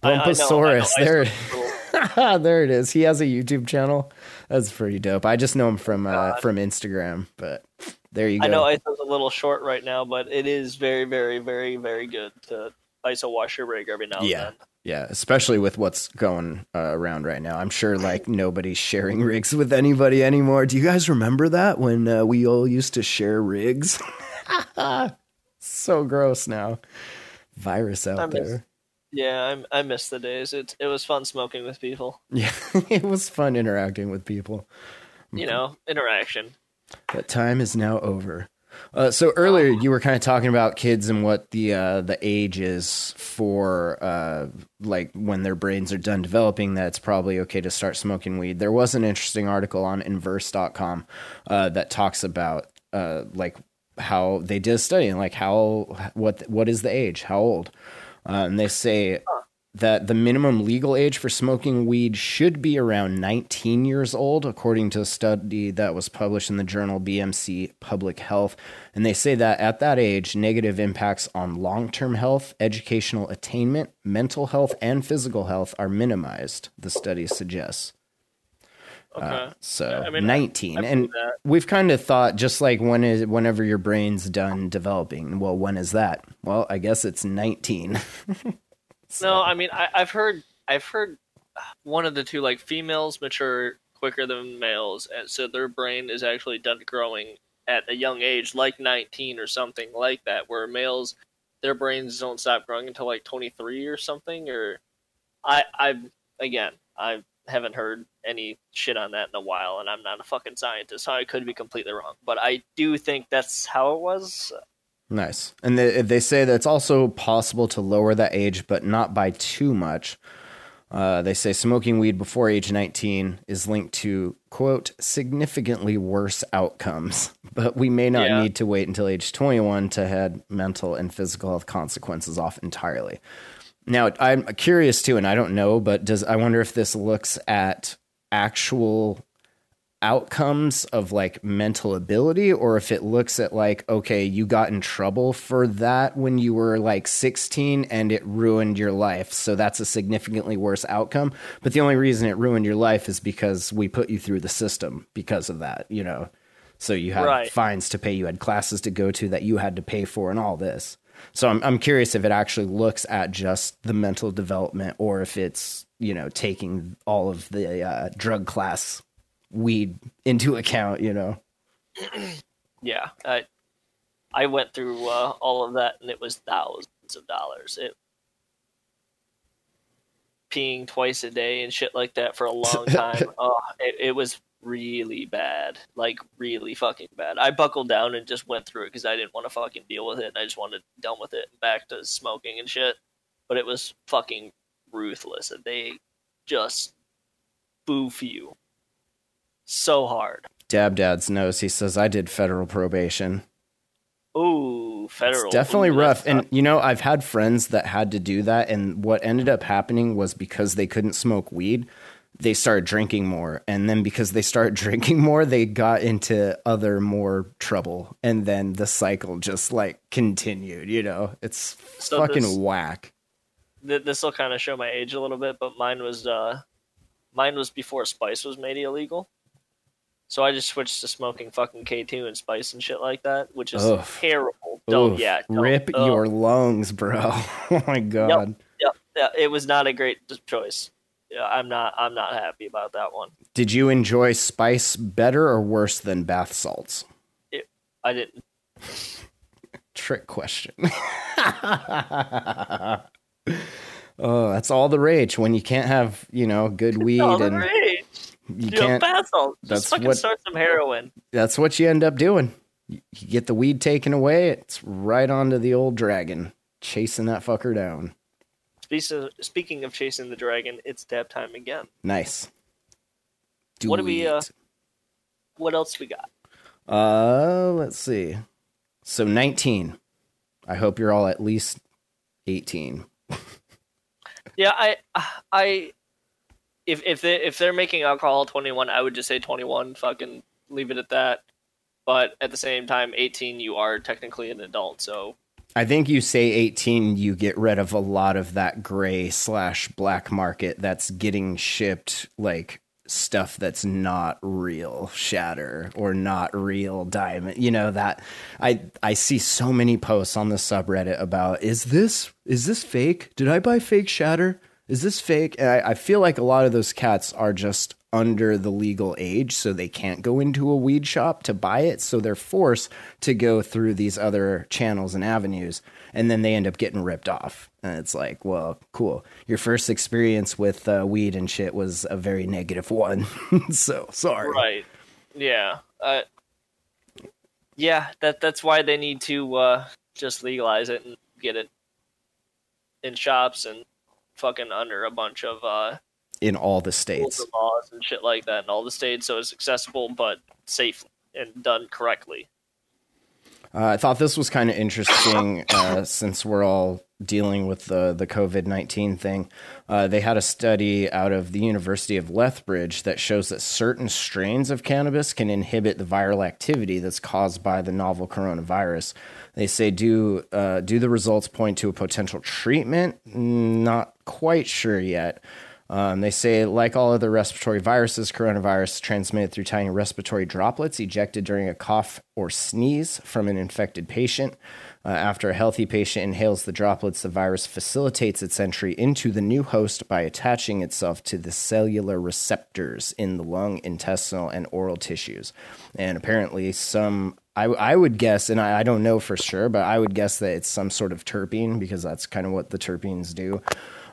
Know, I know. There. there it is. He has a YouTube channel. That's pretty dope. I just know him from uh, from Instagram, but there you go. I know ISO's a little short right now, but it is very, very, very, very good to ISO wash your rig every now and yeah, then. yeah. Especially with what's going uh, around right now. I'm sure like nobody's sharing rigs with anybody anymore. Do you guys remember that when uh, we all used to share rigs? so gross now. Virus out I miss- there. Yeah, I, I miss the days. It it was fun smoking with people. Yeah, it was fun interacting with people. You know, interaction. That time is now over. Uh, so earlier you were kind of talking about kids and what the uh, the age is for uh, like when their brains are done developing that it's probably okay to start smoking weed. There was an interesting article on inverse.com uh, that talks about uh, like how they did a study and like how what what is the age, how old, uh, and they say that the minimum legal age for smoking weed should be around 19 years old, according to a study that was published in the journal BMC Public Health. And they say that at that age, negative impacts on long term health, educational attainment, mental health, and physical health are minimized, the study suggests. Okay. Uh, so I mean, 19 I and we've kind of thought just like when is whenever your brain's done developing well when is that well i guess it's 19 No, I mean I, I've heard I've heard one of the two like females mature quicker than males, and so their brain is actually done growing at a young age, like nineteen or something like that. Where males, their brains don't stop growing until like twenty three or something. Or I I again I haven't heard any shit on that in a while, and I'm not a fucking scientist, so I could be completely wrong. But I do think that's how it was. Nice. And they, they say that it's also possible to lower that age, but not by too much. Uh, they say smoking weed before age 19 is linked to, quote, significantly worse outcomes, but we may not Yeah. need to wait until age 21 to head mental and physical health consequences off entirely. Now, I'm curious too, and I don't know, but does I wonder if this looks at actual outcomes of like mental ability or if it looks at like okay you got in trouble for that when you were like 16 and it ruined your life. So that's a significantly worse outcome. But the only reason it ruined your life is because we put you through the system because of that you know? So you had Right. fines to pay you had classes to go to that you had to pay for and all this so I'm, I'm curious if it actually looks at just the mental development or if it's you know taking all of the uh, drug class weed into account you know Yeah, I I went through uh, all of that, and it was thousands of dollars. It peeing twice a day and shit like that for a long time. oh, it, it was really bad, like really fucking bad. I buckled down and just went through it because I didn't want to fucking deal with it. And I just wanted done with it and back to smoking and shit. But it was fucking ruthless. And they just boof you so hard. Dab Dad's knows. He says I did federal probation. Ooh, federal. It's definitely Ooh, rough. And you know, I've had friends that had to do that, and what ended up happening was because they couldn't smoke weed, they started drinking more, and then because they started drinking more, they got into other more trouble, and then the cycle just like continued. You know, it's So fucking this- whack. Th- this will kind of show my age a little bit, but mine was uh, mine was before spice was made illegal. So I just switched to smoking fucking K two and spice and shit like that, which is Ugh. terrible. Don't Oof, yeah, don't- rip ugh. your lungs, bro. oh my god. Yep, yeah, it was not a great choice. Yeah, I'm not. I'm not happy about that one. Did you enjoy spice better or worse than bath salts? I didn't. trick question. oh, that's all the rage when you can't have, you know, good weed the and rage. you know, can't bath salt. Just that's fucking what- start some heroin. that's what you end up doing. You get the weed taken away, it's right onto the old dragon, chasing that fucker down. Speaking of chasing the dragon, it's dab time again. Nice. What do we, uh. What else we got? Uh, let's see. So 19. I hope you're all at least 18. Yeah, I, I, if if they if they're making alcohol twenty one, I would just say twenty one. Fucking leave it at that. But at the same time, eighteen, you are technically an adult. So I think you say 18, you get rid of a lot of that gray slash black market that's getting shipped like stuff that's not real shatter or not real diamond. You know that I I see so many posts on the subreddit about is this is this fake? Did I buy fake shatter? Is this fake? And I, I feel like a lot of those cats are just under the legal age, so they can't go into a weed shop to buy it. So they're forced to go through these other channels and avenues, and then they end up getting ripped off. And it's like, well, cool. Your first experience with uh, weed and shit was a very negative one. so sorry. right, yeah, uh, yeah. That that's why they need to uh, just legalize it and get it in shops and fucking under a bunch of uh, In all the states. laws and shit like that in all the states, so it's accessible but safe and done correctly. Uh, I thought this was kind of interesting uh, since we're all dealing with the the COVID nineteen thing. Uh, they had a study out of the University of Lethbridge that shows that certain strains of cannabis can inhibit the viral activity that's caused by the novel coronavirus. They say, do uh, do the results point to a potential treatment? Not quite sure yet. Um, they say, like all other respiratory viruses, coronavirus transmitted through tiny respiratory droplets ejected during a cough or sneeze from an infected patient. Uh, after a healthy patient inhales the droplets, the virus facilitates its entry into the new host by attaching itself to the cellular receptors in the lung, intestinal, and oral tissues. And apparently, some I, I would guess, and I, I don't know for sure, but I would guess that it's some sort of terpene because that's kind of what the terpenes do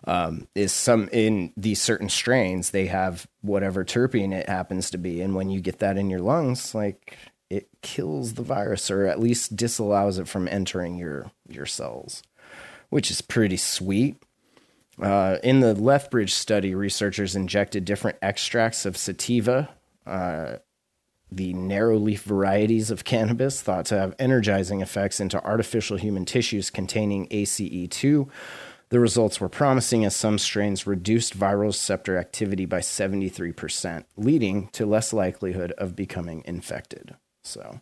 um, is some in these certain strains they have whatever terpene it happens to be and when you get that in your lungs like it kills the virus or at least disallows it from entering your your cells which is pretty sweet uh, in the lethbridge study researchers injected different extracts of sativa uh, the narrow leaf varieties of cannabis thought to have energizing effects into artificial human tissues containing ACE2. The results were promising as some strains reduced viral receptor activity by 73%, leading to less likelihood of becoming infected. So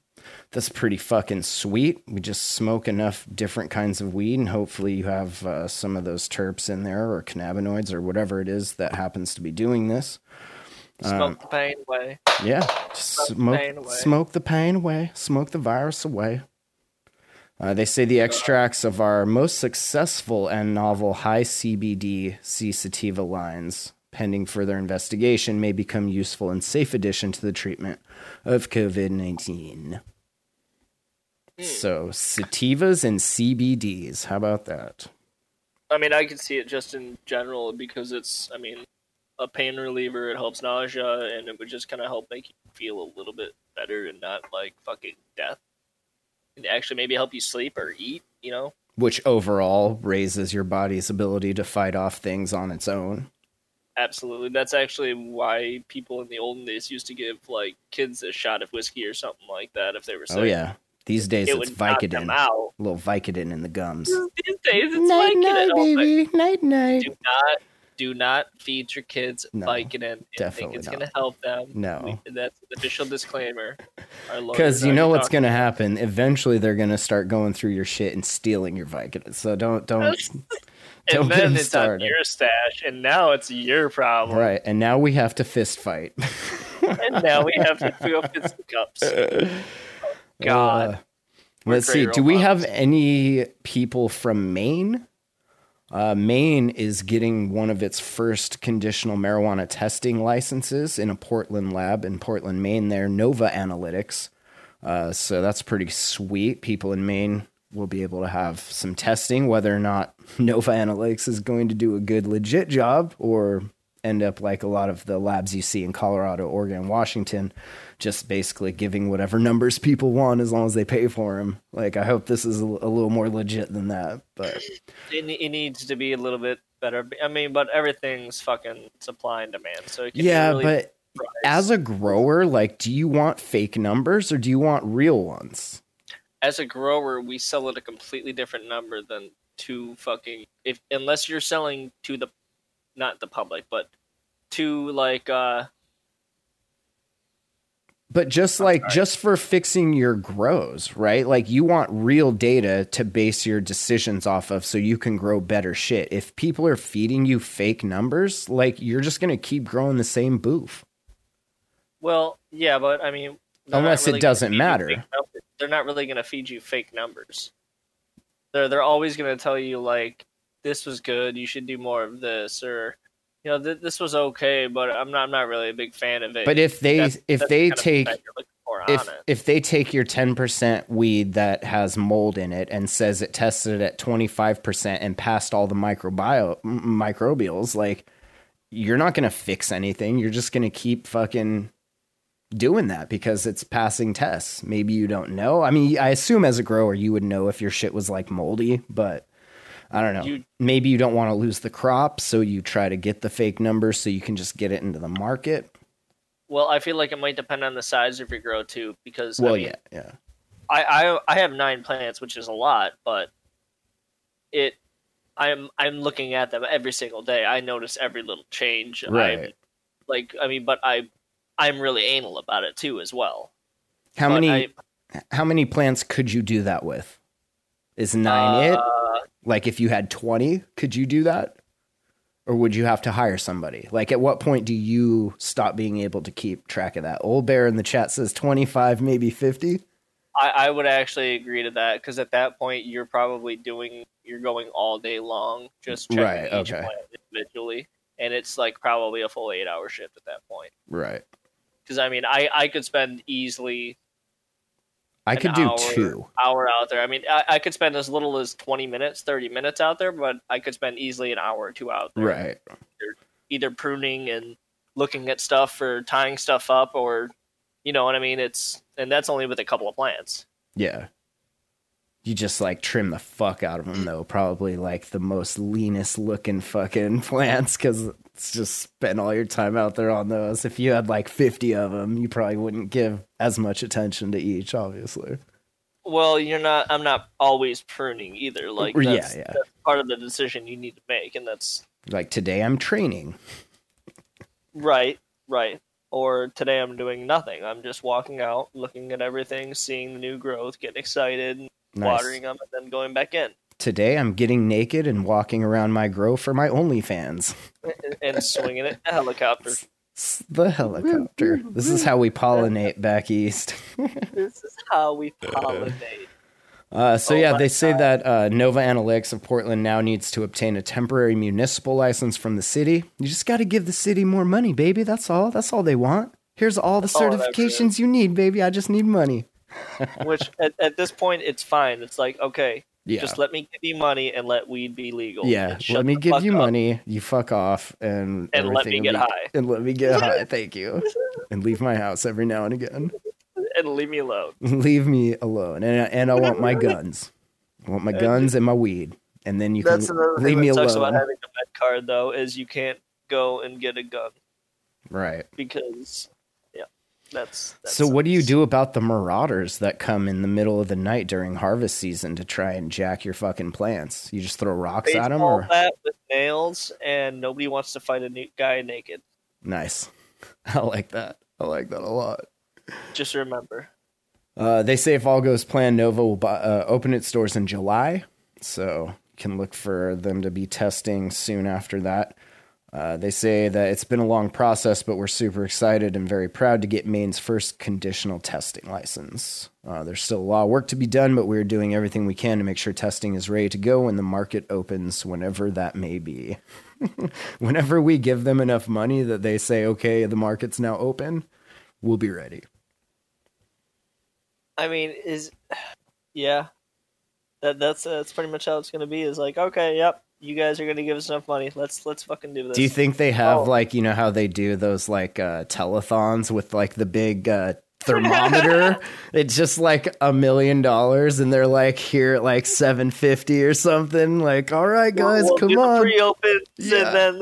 that's pretty fucking sweet. We just smoke enough different kinds of weed, and hopefully, you have uh, some of those terps in there or cannabinoids or whatever it is that happens to be doing this. Smoke the pain away. Yeah, just the smoke, pain away. smoke the pain away, smoke the virus away. Uh, they say the extracts of our most successful and novel high CBD C sativa lines, pending further investigation, may become useful and safe addition to the treatment of COVID 19. So, sativas and CBDs. How about that? I mean, I can see it just in general because it's, I mean, a pain reliever. It helps nausea, and it would just kind of help make you feel a little bit better and not like fucking death. And actually, maybe help you sleep or eat. You know, Which overall raises your body's ability to fight off things on its own. Absolutely. That's actually why people in the olden days used to give like kids a shot of whiskey or something like that if they were oh, sick. Oh yeah. These days It it's would knock Vicodin. A little Vicodin in the gums. These days it's Night Vicodin. night, Oh my- baby. Night night. Do not do not feed your kids No, Vicodin and think it's gonna help them. No. We- that's an official disclaimer. Because you know what's gonna happen. Eventually, they're gonna start going through your shit and stealing your Vicodin. So don't don't. don't and then it's started. on your stash, and now it's your problem. Right, and now we have to fist fight. And now we have to go fist cups. God. Uh, let's see. Do we have any people from Maine? Uh, Maine is getting one of its first conditional marijuana testing licenses in a Portland lab in Portland, Maine. There, Nova Analytics. Uh, so that's pretty sweet. People in Maine will be able to have some testing, whether or not Nova Analytics is going to do a good, legit job or end up like a lot of the labs you see in Colorado, Oregon, Washington, just basically giving whatever numbers people want as long as they pay for them. Like, I hope this is a, a little more legit than that. But It, it needs to be a little bit better. I mean, but everything's fucking supply and demand. So it can yeah, really but priced. as a grower, like, do you want fake numbers or do you want real ones? as a grower, we sell at a completely different number than to fucking if unless you're selling to the not the public, but to like uh But just like just for fixing your grows, right? Like you want real data to base your decisions off of so you can grow better shit. If people are feeding you fake numbers, like you're just going to keep growing the same boof. well, yeah, but I mean Unless it really gonna doesn't matter. They're not really going to feed you fake numbers. They're they're always going to tell you like this was good, you should do more of this or you know, th- this was okay, but I'm not. I'm not really a big fan of it. But if they That's- if that's they the take effect you're looking for if if they take your 10% weed that has mold in it and says it tested at 25% and passed all the microbio m- microbials like you're not going to fix anything you're just going to keep fucking doing that because it's passing tests maybe you don't know i mean i assume as a grower you would know if your shit was like moldy but i don't know You- maybe you don't want to lose the crop so you try to get the fake numbers so you can just get it into the market Well, I feel like it might depend on the size of your grow too, because well I mean, yeah yeah I, I I have nine plants, which is a lot, but it I'm I'm looking at them every single day. I notice every little change. Right. I'm, like I mean, but I I'm really anal about it too as well. how But many I- how many plants could you do that with? Is nine it? Uh, Like if you had 20, could you do that? Or would you have to hire somebody? Like at what point do you stop being able to keep track of that? Old Bear in the chat says 25, maybe 50. I, I would actually agree to that because at that point you're probably doing you're going all day long just checking Right, each okay. plant individually, and it's like probably a full eight hour shift at that point. Right. Because I mean, I I could spend easily I could do hour, two. hour out there. I mean, I, I could spend as little as twenty minutes, thirty minutes out there, but I could spend easily an hour or two out there, Right. either pruning and looking at stuff or tying stuff up, or you know what I mean. It's and that's only with a couple of plants. Yeah. You just like trim the fuck out of them though. Probably like the most leanest looking fucking plants because just spend all your time out there on those. If you had like 50 of them, you probably wouldn't give as much attention to each, obviously. Well, you're not. I'm not always pruning either. Like Yeah, that's, yeah. that's part of the decision you need to make, and that's Like today I'm training. right, right. Or today I'm doing nothing. I'm just walking out, looking at everything, seeing the new growth, getting excited, Nice. watering them, and then going back in. Today I'm getting naked and walking around my grow for my OnlyFans. and- and swinging it a helicopter. It's the helicopter. This is how we pollinate back east. this is how we pollinate. Uh, so Oh yeah, they say that uh, Nova Analytics of Portland now needs to obtain a temporary municipal license from the city. You just got to give the city more money, baby. That's all. That's all they want. Here's all the ever certifications you need, baby. I just need money. Which at, at this point it's fine. It's like okay, Yeah. just let me give you money and let weed be legal. yeah, let me give you up. money. You fuck off, and And let me get be- high. And let me get high. Thank you. And leave my house every now and again. and leave me alone. leave me alone. And and I want my guns. I want my guns and my weed. And then you can That's another leave thing me that sucks about having a med card though is you can't go and get a gun Right. because that's, that's So what do you do about the marauders that come in the middle of the night during harvest season to try and jack your fucking plants? You just throw rocks at them, or bat with nails, and nobody wants to fight a new guy naked. nice. I like that. I like that a lot. Just remember, Uh, they say if all goes planned, Nova will buy, uh, open its doors in July, so you can look for them to be testing soon after that. Uh, they say that it's been a long process, but we're super excited and very proud to get Maine's first conditional testing license. Uh, there's still a lot of work to be done, but we're doing everything we can to make sure testing is ready to go when the market opens, whenever that may be. whenever we give them enough money that they say, okay, the market's now open, we'll be ready. I mean, is yeah, that that's that's pretty much how it's gonna be. Is like, okay, yep, you guys are gonna give us enough money. Let's let's fucking do this. Do you think they have Oh. like you know how they do those like uh telethons with like the big uh thermometer? it's just like a million dollars and they're like here at like 750 or something. Like, all right guys, We'll come do the on. pre-opens Yeah. and then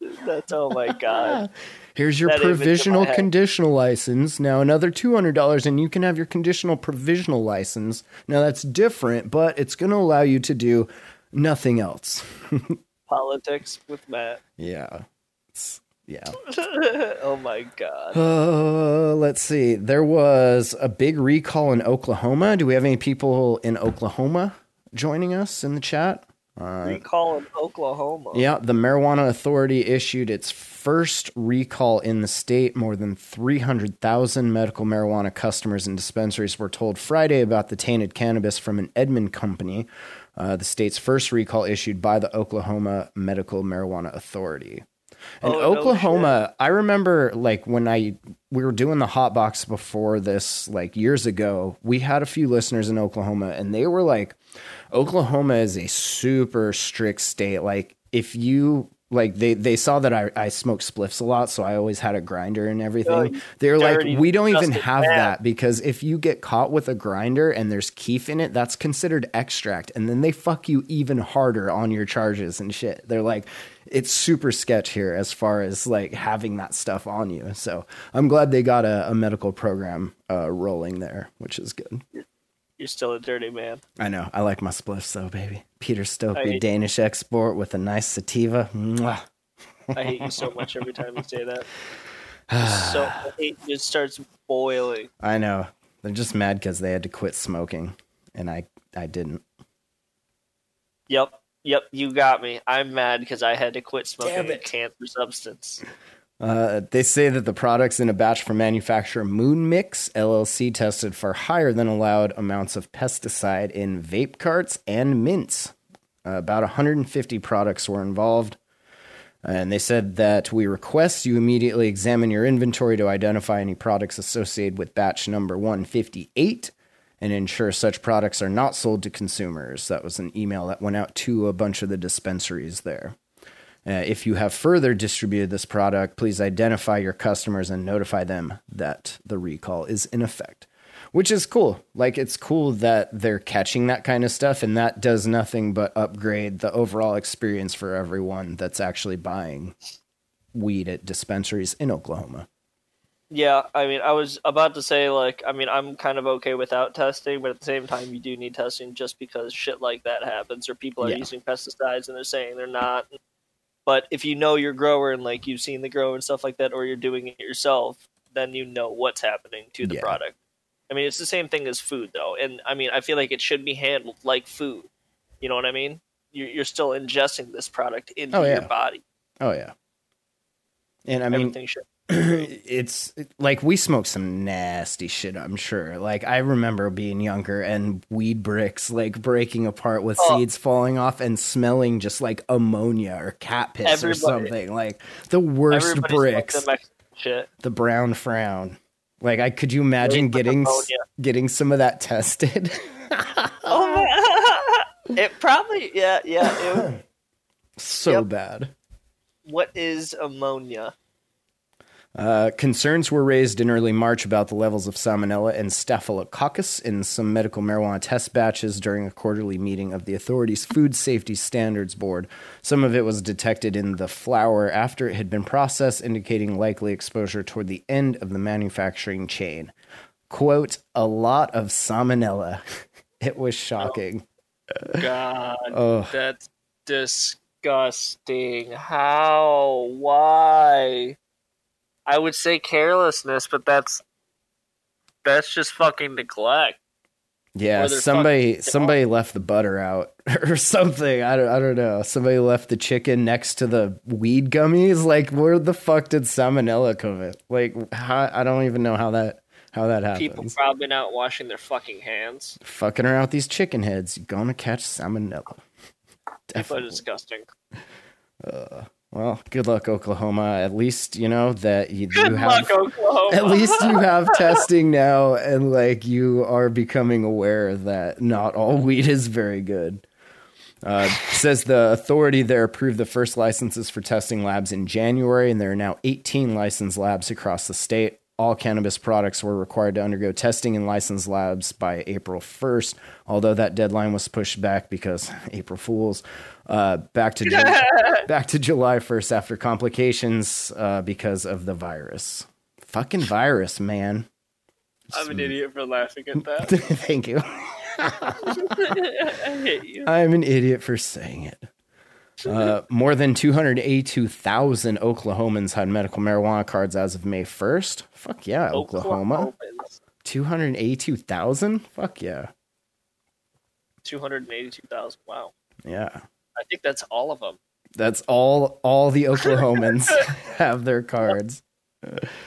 this, that's oh my god. Here's your that image in my provisional conditional license. Now another $200 and you can have your conditional provisional license. Now that's different, but it's going to allow you to do nothing else. Politics with Mat. Yeah. It's, yeah. oh my god. Uh, let's see. There was a big recall in Oklahoma. Do we have any people in Oklahoma joining us in the chat? Recall in Oklahoma. Yeah, the Marijuana Authority issued its first recall in the state. More than 300,000 medical marijuana customers and dispensaries were told Friday about the tainted cannabis from an Edmond company, uh, the state's first recall issued by the Oklahoma Medical Marijuana Authority. In Oh, no Oklahoma, I remember like when I we were doing the hot box before this like years ago, we had a few listeners in Oklahoma and they were like Oklahoma is a super strict state. Like if you like they they saw that I I smoke spliffs a lot, so I always had a grinder and everything. Oh, They're like, we don't even have man." that because if you get caught with a grinder and there's keef in it, that's considered extract, and then they fuck you even harder on your charges and shit. They're like, it's super sketch here as far as like having that stuff on you. So I'm glad they got a, a medical program uh, rolling there, which is good. You're still a dirty man. I know. I like my spliffs though, baby. Peter I Stokkebye hate- Danish export with a nice sativa. Mwah. I hate you so much every time you say that. so the hate just starts boiling. I know. They're just mad because they had to quit smoking, and I I didn't. Yep, yep, you got me. I'm mad because I had to quit smoking a it. cancer substance. Uh, they say that the products in a batch from manufacturer Moon Mix LLC tested for higher than allowed amounts of pesticide in vape carts and mints. Uh, about 150 products were involved. And they said that we request you immediately examine your inventory to identify any products associated with batch number 158 and ensure such products are not sold to consumers. That was an email that went out to a bunch of the dispensaries there. Uh, if you have further distributed this product, please identify your customers and notify them that the recall is in effect. Which is cool. Like, it's cool that they're catching that kind of stuff, and that does nothing but upgrade the overall experience for everyone that's actually buying weed at dispensaries in Oklahoma. Yeah, I mean, I was about to say, like, I mean, I'm kind of okay without testing, but at the same time, you do need testing just because shit like that happens, or people are Yeah. using pesticides and they're saying they're not. But if you know your grower and, like, you've seen the grower and stuff like that, or you're doing it yourself, then you know what's happening to the Yeah. product. I mean, it's the same thing as food, though. And, I mean, I feel like it should be handled like food. You know what I mean? You're, you're still ingesting this product into Oh, yeah. your body. Oh, yeah. And I mean, Everything should. it's like we smoked some nasty shit i'm sure like i remember being younger and weed bricks like breaking apart with Oh. seeds falling off and smelling just like ammonia or cat piss or something like the worst Everybody bricks the shit. the brown frown like i could you imagine getting ammonia. getting some of that tested Oh my! it probably yeah yeah. It, so Yep. bad what is ammonia? Uh, concerns were raised in early March about the levels of salmonella and staphylococcus in some medical marijuana test batches during a quarterly meeting of the authority's Food Safety Standards Board. Some of it was detected in the flour after it had been processed, indicating likely exposure toward the end of the manufacturing chain. Quote, a lot of salmonella. it was shocking. God, oh. that's disgusting. How? Why? I would say carelessness, but that's that's just fucking neglect. Yeah, somebody somebody left the butter out or something. I don't I don't know. Somebody left the chicken next to the weed gummies. Like where the fuck did salmonella come in? Like how, I don't even know how that how that happens. People probably not washing their fucking hands. Fucking around with these chicken heads, you're gonna catch salmonella. People disgusting. Definitely. Well, good luck, Oklahoma. At least you know that you, you have. luck, At least you have testing now, and like you are becoming aware that not all weed is very good. Uh, says the authority there approved the first licenses for testing labs in January, and there are now 18 licensed labs across the state. All cannabis products were required to undergo testing in licensed labs by April 1st, although that deadline was pushed back because April Fools. Uh, back to Ju- back to July 1st after complications uh, because of the virus. Fucking virus, man. I'm an idiot for laughing at that. Thank you. I hate you. I'm an idiot for saying it. Uh, more than 282,000 Oklahomans had medical marijuana cards as of May 1st. Fuck yeah, Oklahoma. Oklahomans. 282,000? Fuck yeah. 282,000. Wow. Yeah. I think that's all of them. That's all all the Oklahomans have their cards.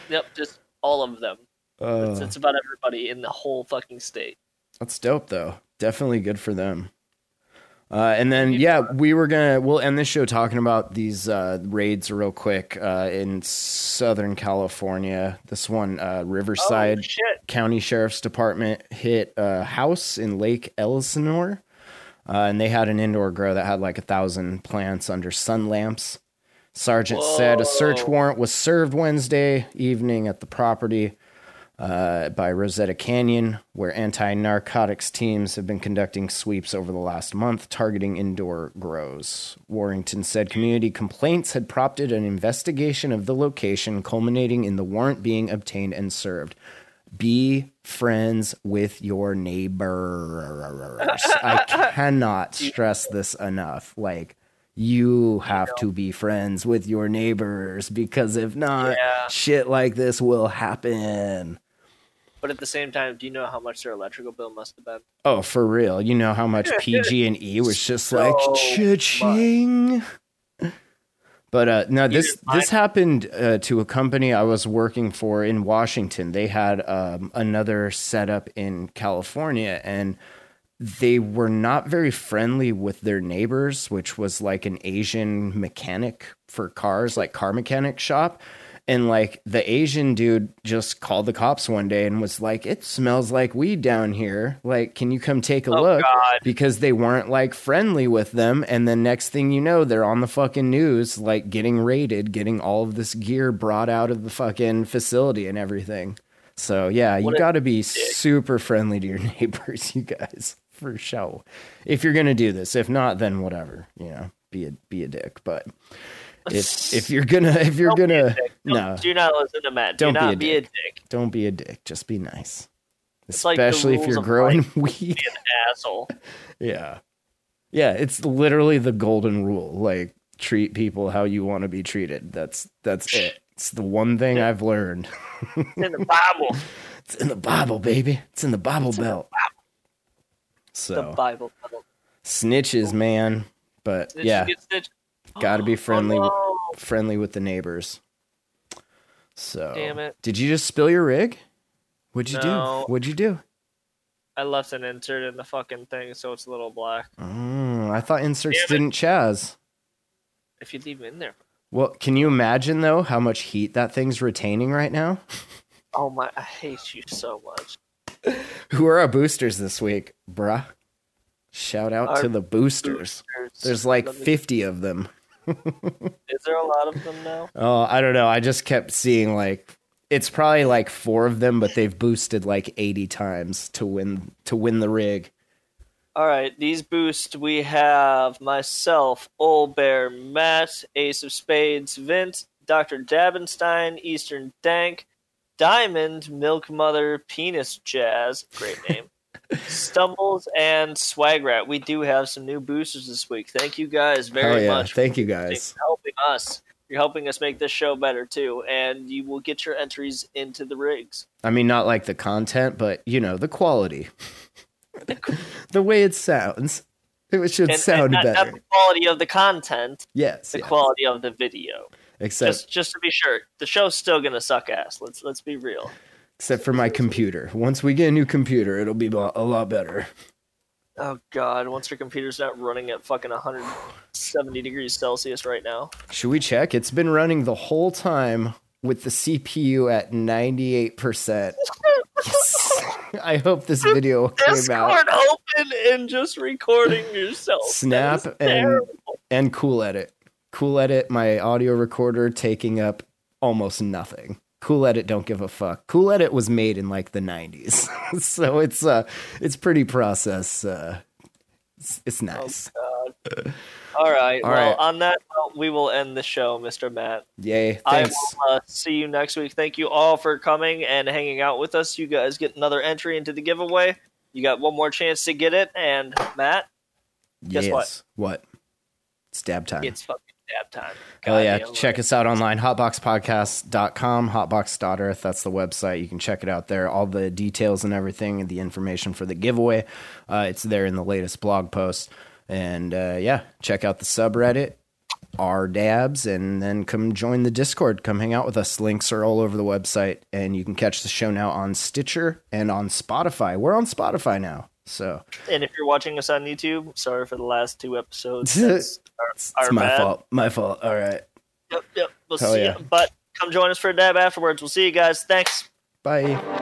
Yep, just all of them. It's, Uh, it's about everybody in the whole fucking state. That's dope, though. Definitely good for them. Uh, and then, yeah, we were gonna we'll end this show talking about these uh, raids real quick uh, in Southern California. This one, uh, Riverside Oh. County Sheriff's Department hit a house in Lake Elsinore, uh, and they had an indoor grow that had like a thousand plants under sun lamps. Sergeant said a search warrant was served Wednesday evening at the property uh, by Rosetta Canyon, where anti narcotics teams have been conducting sweeps over the last month targeting indoor grows. Warrington said community complaints had prompted an investigation of the location, culminating in the warrant being obtained and served. Be friends with your neighbors. I cannot stress this enough. Like, you have to be friends with your neighbors because if not, Yeah. shit like this will happen. But at the same time, do you know how much their electrical bill must have been? Oh, for real. You know how much PG and E was just So like much. But uh, no, this this happened uh, to a company I was working for in Washington. They had um, another setup in California, and they were not very friendly with their neighbors, which was like an Asian mechanic for cars, like car mechanic shop. And like the Asian dude just called the cops one day and was like, "It smells like weed down here. Like, can you come take a Oh, look?" God. Because they weren't like friendly with them. And then next thing you know, they're on the fucking news, like getting raided, getting all of this gear brought out of the fucking facility and everything. So yeah, you got to be super friendly to your neighbors, you guys, for sure. If you're gonna do this, if not, then whatever, you know, be a be a dick. But if if you're gonna if you're Don't gonna dick. No, Do not listen to Mat. Don't do be a be a dick. dick. don't be a dick. Just be nice, like the especially if you're growing weed. Be an asshole. Yeah. Yeah, it's literally the golden rule. Like treat people how you want to be treated. That's that's it. It's the one thing I've learned. It's in the Bible. It's in the Bible, baby. It's in the Bible belt. the So Bible. snitches, man. But Did yeah, you get stitched? got to be friendly Oh, friendly with the neighbors. So Damn it. Did you just spill your rig? What'd you No. do? What'd you do? I left an insert in the fucking thing, so it's a little black. Oh, I thought inserts didn't chaz. If you leave it in there. Well, can you imagine though how much heat that thing's retaining right now? Oh my, I hate you so much. Who are our boosters this week, bruh? Shout out Our to the boosters. There's like me- 50 of them. Is there a lot of them now? Oh, I don't know. I just kept seeing like it's probably like four of them, but they've boosted like eighty times to win to win the rig. All right, these boosts we have myself, Old Bear, Mat, Ace of Spades, Vince, Dr. Dabenstein, Eastern Dank, Diamond, Milk Mother, Penis Jazz, great name, Stumbles, and Swagrat. We do have some new boosters this week. Thank you guys very yeah! much Thank you for guys. helping us. You're helping us make this show better too, and you will get your entries into the rigs. I mean, not like the content, but you know the quality, the way it sounds. It should And, sound and not, better. not the quality of the content, yes, the yes. quality of the video. except just just to be sure, the show's still gonna suck ass. Let's let's be real. Except for my computer. Once we get a new computer, it'll be a lot better. Oh god, once your computer's not running at fucking 170 degrees Celsius right now. Should we check? It's been running the whole time with the CPU at ninety eight percent. I hope this video came out. Discord open and just recording yourself. Snap and and Cool Edit. Cool Edit, my audio recorder taking up almost nothing. Cool Edit don't give a fuck. Cool Edit was made in like the 90s. so it's uh it's pretty process uh it's, it's nice. All right. All well, right. on that note, we will end the show, Mr. Mat. Yay. I Thanks. will uh, see you next week. Thank you all for coming and hanging out with us. You guys get another entry into the giveaway. You got one more chance to get it. And Mat, guess yes. what? What? It's dab time. it's fucking dab time. Hell yeah. Check us out online, hotboxpodcast.com, hotbox.earth. That's the website. You can check it out there. All the details and everything and the information for the giveaway. Uh, it's there in the latest blog post. And uh, yeah, check out the subreddit, r/Dabs, and then come join the Discord. Come hang out with us. Links are all over the website. And you can catch the show now on Stitcher and on Spotify. We're on Spotify now. So And if you're watching us on YouTube, sorry for the last two episodes. it's That's our, our my bad. fault. My fault. All right. Yep, yep. We'll Hell see yeah. you. But come join us for a dab afterwards. We'll see you guys. Thanks. Bye.